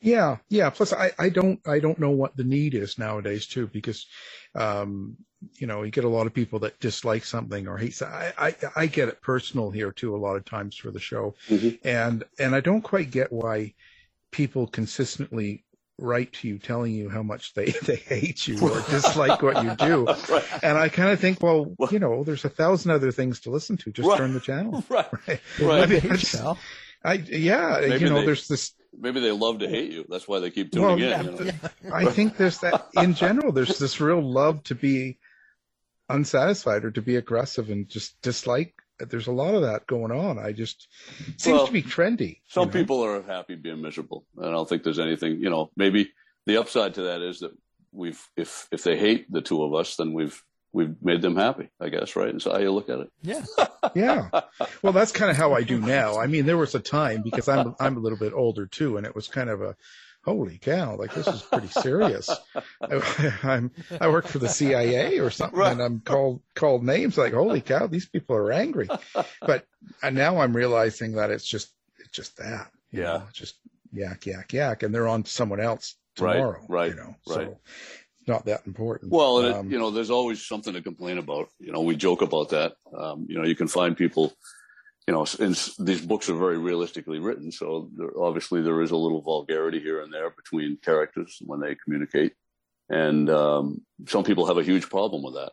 S7: Yeah, yeah. Plus, I, I don't I don't know what the need is nowadays too, because um, you know you get a lot of people that dislike something or hate. I, I I get it personal here too a lot of times for the show,
S9: mm-hmm.
S7: and and I don't quite get why people consistently write to you telling you how much they, <laughs> they hate you or <laughs> dislike what you do.
S9: right.
S7: And I kind of think, well, you know, there's a thousand other things to listen to. Just
S9: right.
S7: turn the channel. <laughs>
S9: Right.
S7: Right.
S9: right.
S7: Maybe I, yeah,
S9: maybe
S7: you know,
S9: they,
S7: there's this.
S9: Maybe they love to hate you. That's why they keep tuning
S7: well,
S9: in. You know?
S7: I think there's that in general. There's this real love to be unsatisfied or to be aggressive and just dislike there's a lot of that going on. I just seems
S9: Well,
S7: to be trendy.
S9: Some
S7: you know?
S9: people are happy being miserable. I don't think there's anything, you know, maybe the upside to that is that we've, if, if they hate the two of us, then we've, we've made them happy, I guess, right? And so how you look at it.
S8: Yeah. <laughs>
S7: yeah. Well, that's kind of how I do now. I mean, there was a time because I'm I'm a little bit older too, and it was kind of a holy cow, like this is pretty serious. I, <laughs> I'm I work for the CIA or something, and I'm called called names like holy cow, these people are angry. But and now I'm realizing that it's just it's just that.
S9: Yeah.
S7: know, just yak yak yak, and they're on to someone else tomorrow.
S9: right, right
S7: You know,
S9: right.
S7: so it's not that important.
S9: Well, and
S7: Um,
S9: it, you know, there's always something to complain about. You know, we joke about that. Um, you know, you can find people, you know, and these books are very realistically written. So there, obviously there is a little vulgarity here and there between characters when they communicate. And um, some people have a huge problem with that.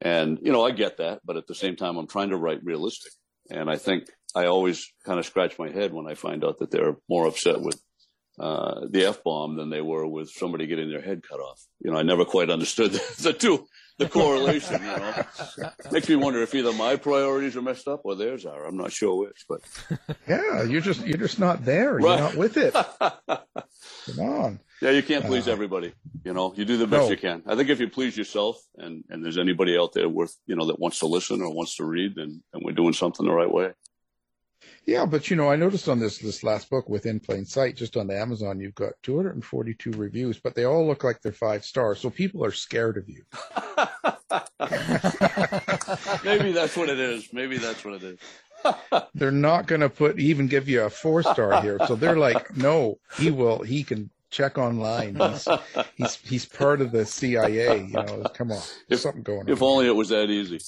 S9: And, you know, I get that, but at the same time, I'm trying to write realistic. And I think I always kind of scratch my head when I find out that they're more upset with uh, the F bomb than they were with somebody getting their head cut off. You know, I never quite understood <laughs> the, the two, the correlation, you know. <laughs> Makes me wonder if either my priorities are messed up or theirs are. I'm not sure which, but <laughs>
S7: yeah, you're just you're just not there.
S9: Right.
S7: You're not with it. Come on.
S9: yeah, you can't please uh, everybody. You know, you do the best
S7: No.
S9: you can. I think if you please yourself and, and there's anybody out there worth, you know, that wants to listen or wants to read, then, then we're doing something the right way.
S7: Yeah, but you know, I noticed on this this last book within plain sight, just on the Amazon, you've got 242 reviews, but they all look like they're five stars. So people are scared of you. <laughs>
S9: Maybe that's what it is. Maybe that's what it is. <laughs>
S7: they're not going to put even give you a four star here. So they're like, no, he will. He can check online. He's he's he's part of the CIA. You know, come on, there's something going on.
S9: If only it was that easy.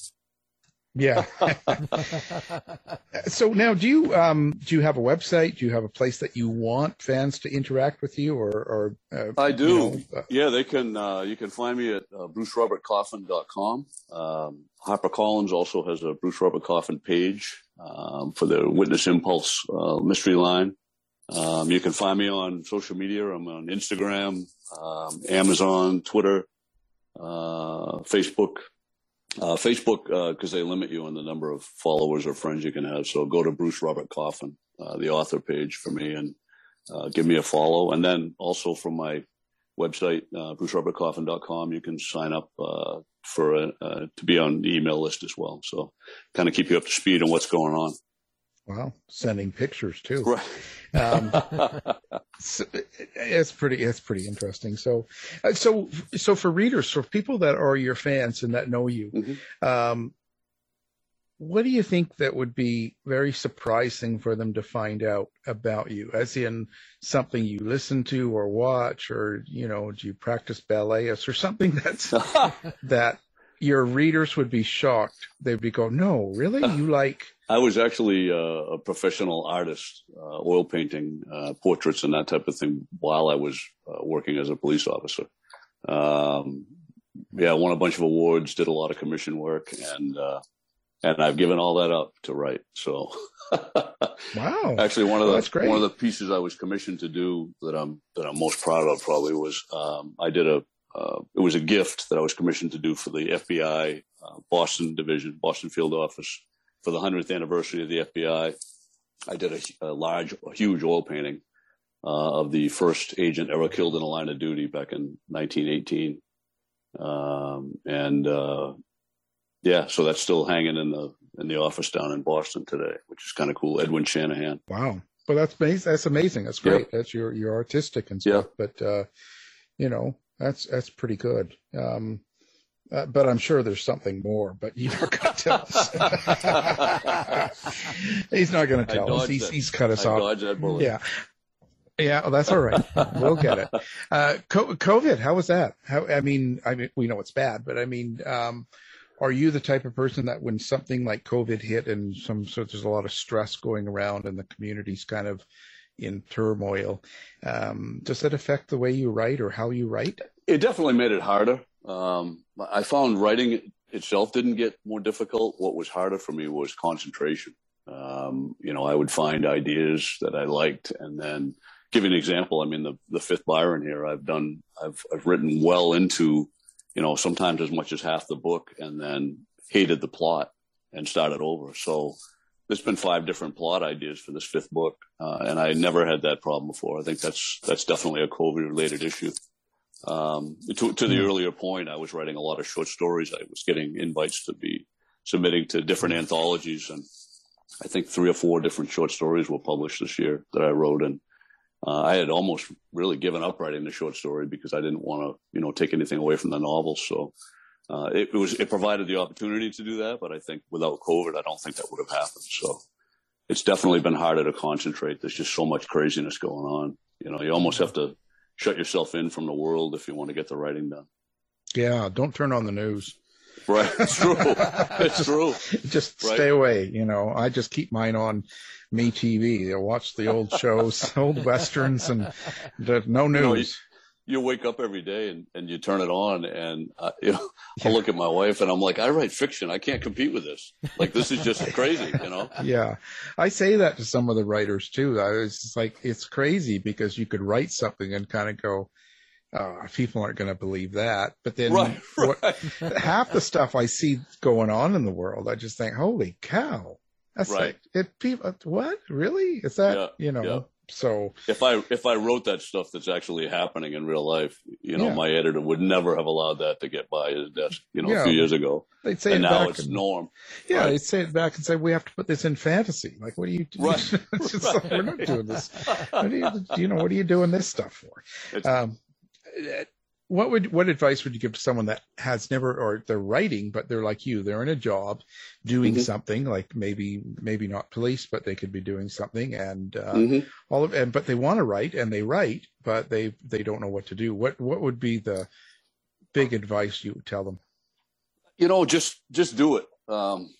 S7: Yeah. <laughs> so now, do you um do you have a website? Do you have a place that you want fans to interact with you, or or uh,
S9: I do.
S7: you know, uh,
S9: yeah, they can. Uh, you can find me at uh, brucerobertcoffin.com. Um, HarperCollins also has a Bruce Robert Coffin page um, for the Witness Impulse uh, mystery line. Um, you can find me on social media. I'm on Instagram, um, Amazon, Twitter, uh, Facebook. Uh, Facebook, because they limit you on the number of followers or friends you can have. So go to Bruce Robert Coffin, uh, the author page for me, and uh, give me a follow. And then also from my website, uh, brucerobertcoffin.com, you can sign up uh, for a, uh, to be on the email list as well. So kind of keep you up to speed on what's going on.
S7: Wow, sending pictures too.
S9: Right.
S7: Um, <laughs> so it's pretty. It's pretty interesting. So, uh, so, so for readers, for people that are your fans and that know you, um, what do you think that would be very surprising for them to find out about you? As in something you listen to or watch, or you know, do you practice ballet or something that's <laughs> that your readers would be shocked. They'd be going, "No, really? You <laughs> like?"
S9: I was actually uh, a professional artist, uh, oil painting uh, portraits and that type of thing while I was uh, working as a police officer. Um, yeah, won a bunch of awards, did a lot of commission work, and uh, and I've given all that up to write. So,
S7: wow, <laughs>
S9: actually, one of the one of the pieces I was commissioned to do that I'm that I'm most proud of probably was um, I did a uh, it was a gift that I was commissioned to do for the FBI uh, Boston division, Boston field office for the 100th anniversary of the FBI. I did a, a large, a huge oil painting uh, of the first agent ever killed in a line of duty back in 1918. Um, and uh, yeah, so that's still hanging in the in the office down in Boston today, which is kind of cool. Edwin Shanahan.
S7: Wow. Well, that's amazing. That's amazing. That's great. That's your your artistic and stuff. But uh, you know, that's that's pretty good. Um, uh, but I'm sure there's something more. But you're <laughs> not going to tell us. <laughs> he's not going to tell us. He's he's cut us
S9: I
S7: off. Yeah. Yeah, well, that's all right. we'll get it. Uh, COVID, how was that? How, I mean, I mean, we know it's bad, but I mean, um, are you the type of person that when something like COVID hit and some so there's a lot of stress going around and the community's kind of in turmoil, um, does that affect the way you write or how you write?
S9: It definitely made it harder. Um, I found writing itself didn't get more difficult. What was harder for me was concentration. Um, you know, I would find ideas that I liked and then give you an example. I mean, the, the fifth Byron here, I've done, I've, I've written well into, you know, sometimes as much as half the book and then hated the plot and started over. So there's been five different plot ideas for this fifth book. Uh, and I never had that problem before. I think that's, that's definitely a COVID related issue. Um, to, to the earlier point, I was writing a lot of short stories. I was getting invites to be submitting to different anthologies, and I think three or four different short stories were published this year that I wrote. And uh, I had almost really given up writing the short story because I didn't want to, you know, take anything away from the novel. So uh, it, it was it provided the opportunity to do that, but I think without COVID, I don't think that would have happened. So it's definitely been harder to concentrate. There's just so much craziness going on. You know, you almost have to shut yourself in from the world if you want to get the writing done.
S7: Yeah, don't turn on the news.
S9: Right, <laughs> it's true. it's true.
S7: Just
S9: Right.
S7: stay away. You know, I just keep mine on me TV. I watch the old shows, <laughs> old westerns, and the, no
S9: You know, you,
S7: news.
S9: you wake up every day and, and you turn it on, and uh, <laughs> you know, I look at my wife and I'm like, I write fiction. I can't compete with this. Like this is just crazy. You know.
S7: yeah, I say that to some of the writers too. I was like, it's crazy because you could write something and kind of go, oh, people aren't going to believe that. But then
S9: Right, <laughs>
S7: what, half the stuff I see going on in the world, I just think, holy cow. That's
S9: Right.
S7: like, it, people, what? Really? Is that,
S9: Yeah,
S7: you know,
S9: yeah.
S7: so
S9: If I if I wrote that stuff that's actually happening in real life, you know,
S7: Yeah.
S9: my editor would never have allowed that to get by his desk. You know, a few years ago,
S7: they'd say
S9: and
S7: it
S9: now
S7: back
S9: it's
S7: and-
S9: norm.
S7: Yeah,
S9: Right.
S7: they say it back and say we have to put this in fantasy. Like, what are you?
S9: Right. <laughs>
S7: it's just like, we're not doing this. <laughs> What are you, you know, what are you doing this stuff for? Um, uh, what would what advice would you give to someone that has never or they're writing but they're like you they're in a job doing
S9: Mhm.
S7: something like maybe maybe not police but they could be doing something and uh,
S9: Mhm.
S7: all of and but they want to write and they write but they they don't know what to do what what would be the big advice you would tell them
S9: you know, just just do it. Um,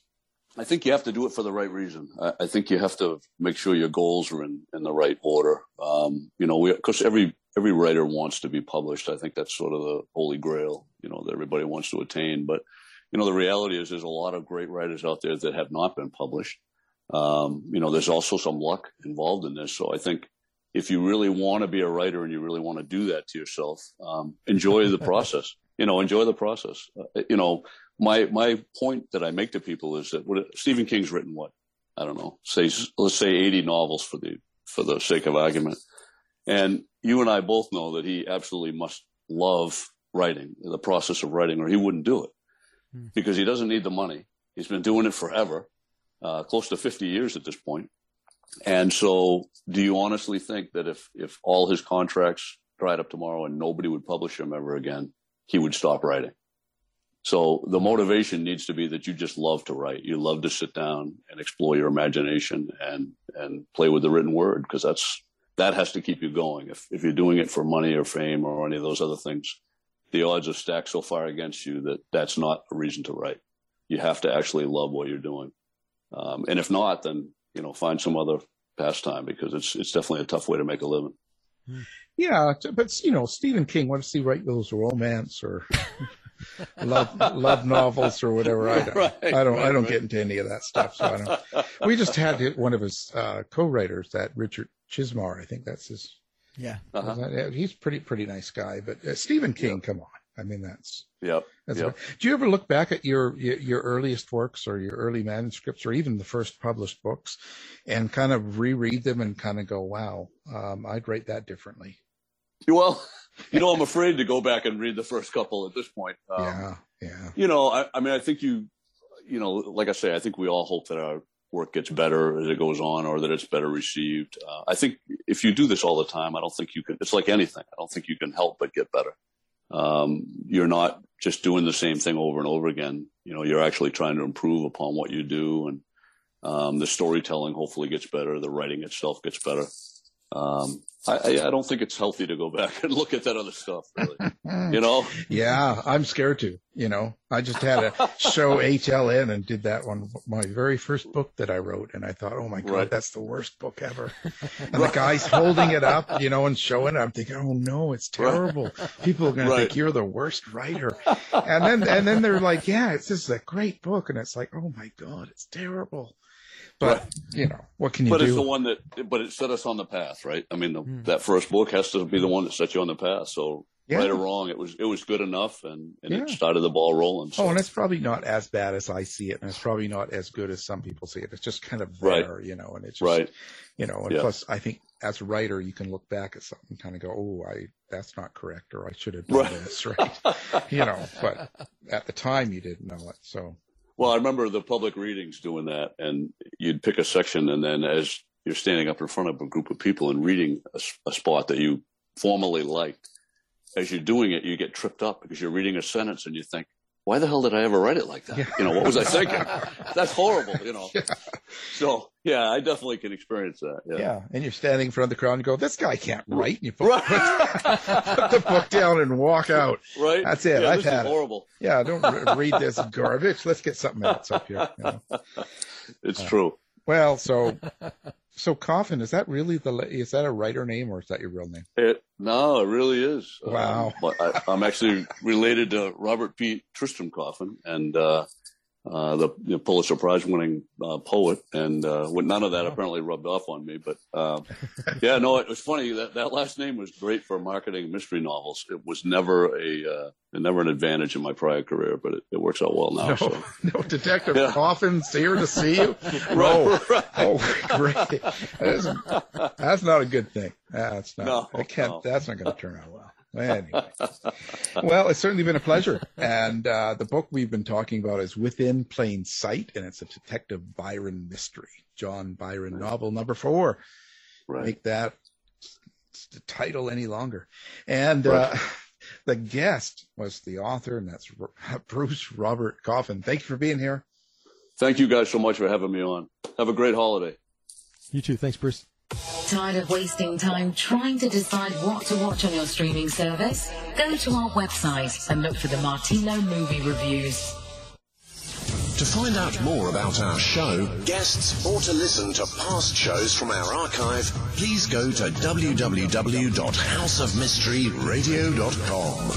S9: I think you have to do it for the right reason. I, I think you have to make sure your goals are in, in the right order. Um, you know, we because every every writer wants to be published. I think that's sort of the holy grail. You know, that everybody wants to attain. But you know, the reality is there's a lot of great writers out there that have not been published. Um, you know, there's also some luck involved in this. So I think if you really want to be a writer and you really want to do that to yourself, um, enjoy the process. <laughs> You know, enjoy the process. Uh, you know, my my point that I make to people is that what, Stephen King's written what I don't know, say let's say 80 novels for the for the sake of argument, and you and I both know that he absolutely must love writing, the process of writing, or he wouldn't do it because he doesn't need the money. He's been doing it forever, uh, close to 50 years at this point. And so, do you honestly think that if if all his contracts dried up tomorrow and nobody would publish him ever again, he would stop writing? So the motivation needs to be that you just love to write. You love to sit down and explore your imagination and and play with the written word because that's that has to keep you going. If if you're doing it for money or fame or any of those other things, the odds are stacked so far against you that that's not a reason to write. You have to actually love what you're doing. Um, and if not, then you know find some other pastime because it's it's definitely a tough way to make a living.
S7: yeah but you know stephen king what does he write those romance or <laughs> love love novels or whatever i don't
S9: Right,
S7: i don't i don't
S9: right.
S7: get into any of that stuff so i don't we just had one of his uh, co-writers, that Richard Chizmar. I think that's his.
S8: Yeah.
S9: Uh-huh.
S7: that it? He's pretty pretty nice guy, but uh, Stephen King, come on. I mean, that's
S9: Yep.
S7: that's.
S9: yep.
S7: Do you ever look back at your, your your earliest works or your early manuscripts or even the first published books, and kind of reread them and kind of go, "Wow, um, I'd write that differently."
S9: Well, you know, I'm afraid to go back and read the first couple at this point. Um,
S7: yeah, yeah.
S9: You know, I, I mean, I think you, you know, like I say, I think we all hope that our work gets better as it goes on or that it's better received. Uh, I think if you do this all the time, I don't think you can, it's like anything. I don't think you can help but get better. Um, you're not just doing the same thing over and over again. You know, you're actually trying to improve upon what you do and, um, the storytelling hopefully gets better. The writing itself gets better. Um, I, I, don't think it's healthy to go back and look at that other stuff, really. you know? <laughs>
S7: Yeah, I'm scared to. You know, I just had a show HLN and did that one, my very first book that I wrote, and I thought, oh my god,
S9: Right.
S7: that's the worst book ever. And the guy's holding it up, you know, and showing it. I'm thinking, oh no, it's terrible. People are going to think you're the worst writer. And then and then they're like, yeah, it's this is a great book, and it's like, oh my god, it's terrible. But you know, what can you
S9: but
S7: do?
S9: But it's the one that, but it set us on the path, right? I mean, the, hmm. that first book has to be the one that set you on the path. So
S7: Yeah.
S9: right or wrong, it was it was good enough, and, and
S7: Yeah.
S9: it started the ball rolling. So
S7: Oh, and it's probably not as bad as I see it, and it's probably not as good as some people see it. It's just kind of
S9: Right.
S7: there, you know, and it's just,
S9: Right.
S7: you know, and
S9: Yeah.
S7: plus, I think as a writer, you can look back at something and kind of go, "Oh, I that's not correct," or "I should have done
S9: Right.
S7: this," right? <laughs> you know, but at the time, you didn't know it, so
S9: Well, I remember the public readings doing that, and you'd pick a section, and then as you're standing up in front of a group of people and reading a spot that you formerly liked, as you're doing it, you get tripped up because you're reading a sentence and you think, why the hell did I ever write it like that? You know, what was I thinking? <laughs> That's horrible, you know. So, yeah, I definitely can experience that. Yeah.
S7: yeah. And you're standing in front of the crowd and go, "This guy can't write," and you put, <laughs> put the book down and walk out.
S9: Right?
S7: That's it.
S9: Yeah,
S7: I've
S9: this is
S7: had it.
S9: horrible.
S7: Yeah, don't re- read this <laughs> garbage. Let's get something else up here. you know.
S9: It's true.
S7: Well, so so coffin is that really the is that a writer name or is that your real name?
S9: It no, it really is.
S7: Wow.
S9: Um, but I, I'm actually related to Robert P. Tristram Coffin and uh, uh, the, the Pulitzer Prize winning uh, poet, and uh, with none of that apparently rubbed off on me. But uh, <laughs> yeah, no, it was funny that that last name was great for marketing mystery novels. It was never a uh, never an advantage in my prior career, but it, it works out well now. <laughs>
S7: No,
S9: So.
S7: no detective
S9: Yeah.
S7: Coffin's here to see you. <laughs>
S9: Right,
S7: oh, oh, great. That is, that's not a good thing. That's not.
S9: No,
S7: can't.
S9: no.
S7: That's not going to turn out well. Anyway. well, it's certainly been a pleasure. And uh, the book we've been talking about is Within Plain Sight, and it's a Detective Byron mystery, John Byron novel number four.
S9: Right.
S7: Make that the title any longer. And uh, <laughs> The guest was the author, and that's R- <laughs> Bruce Robert Coffin. Thank you for being here.
S9: Thank you guys so much for having me on. Have a great holiday.
S8: You too. Thanks, Bruce.
S17: Tired of wasting time trying to decide what to watch on your streaming service? Go to our website and look for the Martino movie reviews.
S19: To find out more about our show, guests, or to listen to past shows from our archive, please go to www.houseofmysteryradio.com.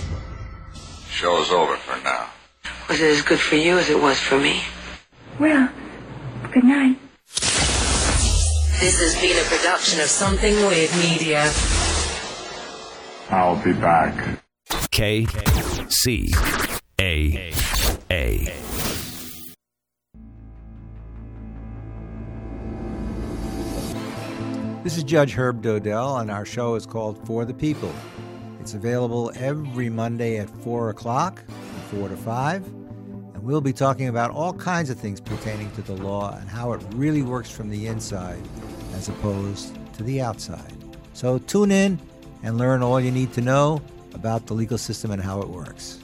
S20: Show's over for now.
S21: Was it as good for you as it was for me?
S22: Well, good night.
S17: This has been a production of Something Weird Media.
S20: I'll be back.
S14: K C A A.
S23: This is Judge Herb Dodell, and our show is called For the People. It's available every Monday at 4 o'clock, 4 to 5, and we'll be talking about all kinds of things pertaining to the law and how it really works from the inside as opposed to the outside. So tune in and learn all you need to know about the legal system and how it works.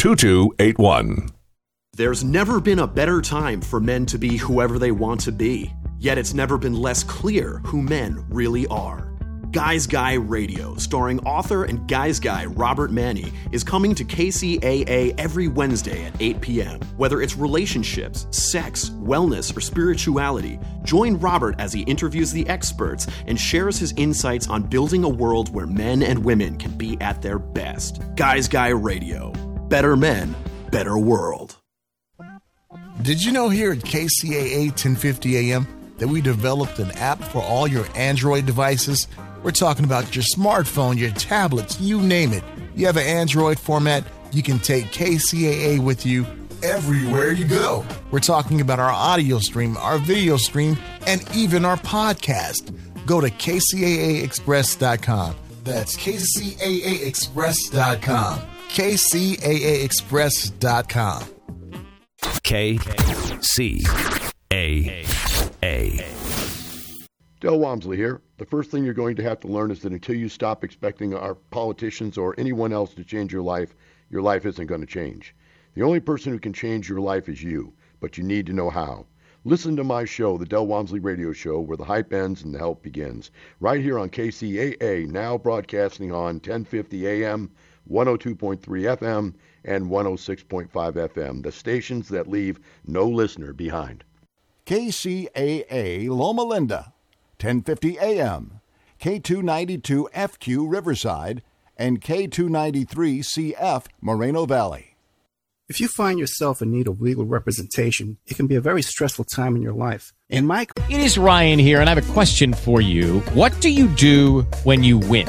S24: 2281.
S25: There's never been a better time for men to be whoever they want to be, yet it's never been less clear who men really are. Guys Guy Radio, starring author and Guys Guy Robert Manni, is coming to KCAA every Wednesday at 8 p.m. Whether it's relationships, sex, wellness, or spirituality, join Robert as he interviews the experts and shares his insights on building a world where men and women can be at their best. Guys Guy Radio. Better men, better world.
S26: Did you know here at KCAA 1050 AM that we developed an app for all your Android devices? We're talking about your smartphone, your tablets, you name it. You have an Android format, you can take KCAA with you everywhere you go. We're talking about our audio stream, our video stream, and even our podcast. Go to kcaaexpress.com. That's kcaaexpress.com. kcaaexpress.com.
S14: K C A A.
S27: Del Walmsley here. The first thing you're going to have to learn is that until you stop expecting our politicians or anyone else to change your life, your life isn't going to change. The only person who can change your life is you, but you need to know how. Listen to my show, the Del Walmsley Radio Show, where the hype ends and the help begins. Right here on KCAA, now broadcasting on 1050 AM, 102.3 FM, and 106.5 FM, the stations that leave no listener behind.
S28: KCAA Loma Linda, 1050 AM, K292 FQ Riverside, and K293 CF Moreno Valley.
S29: If you find yourself in need of legal representation, it can be a very stressful time in your life. And Mike,
S30: It is Ryan here, and I have a question for you. What do you do when you win?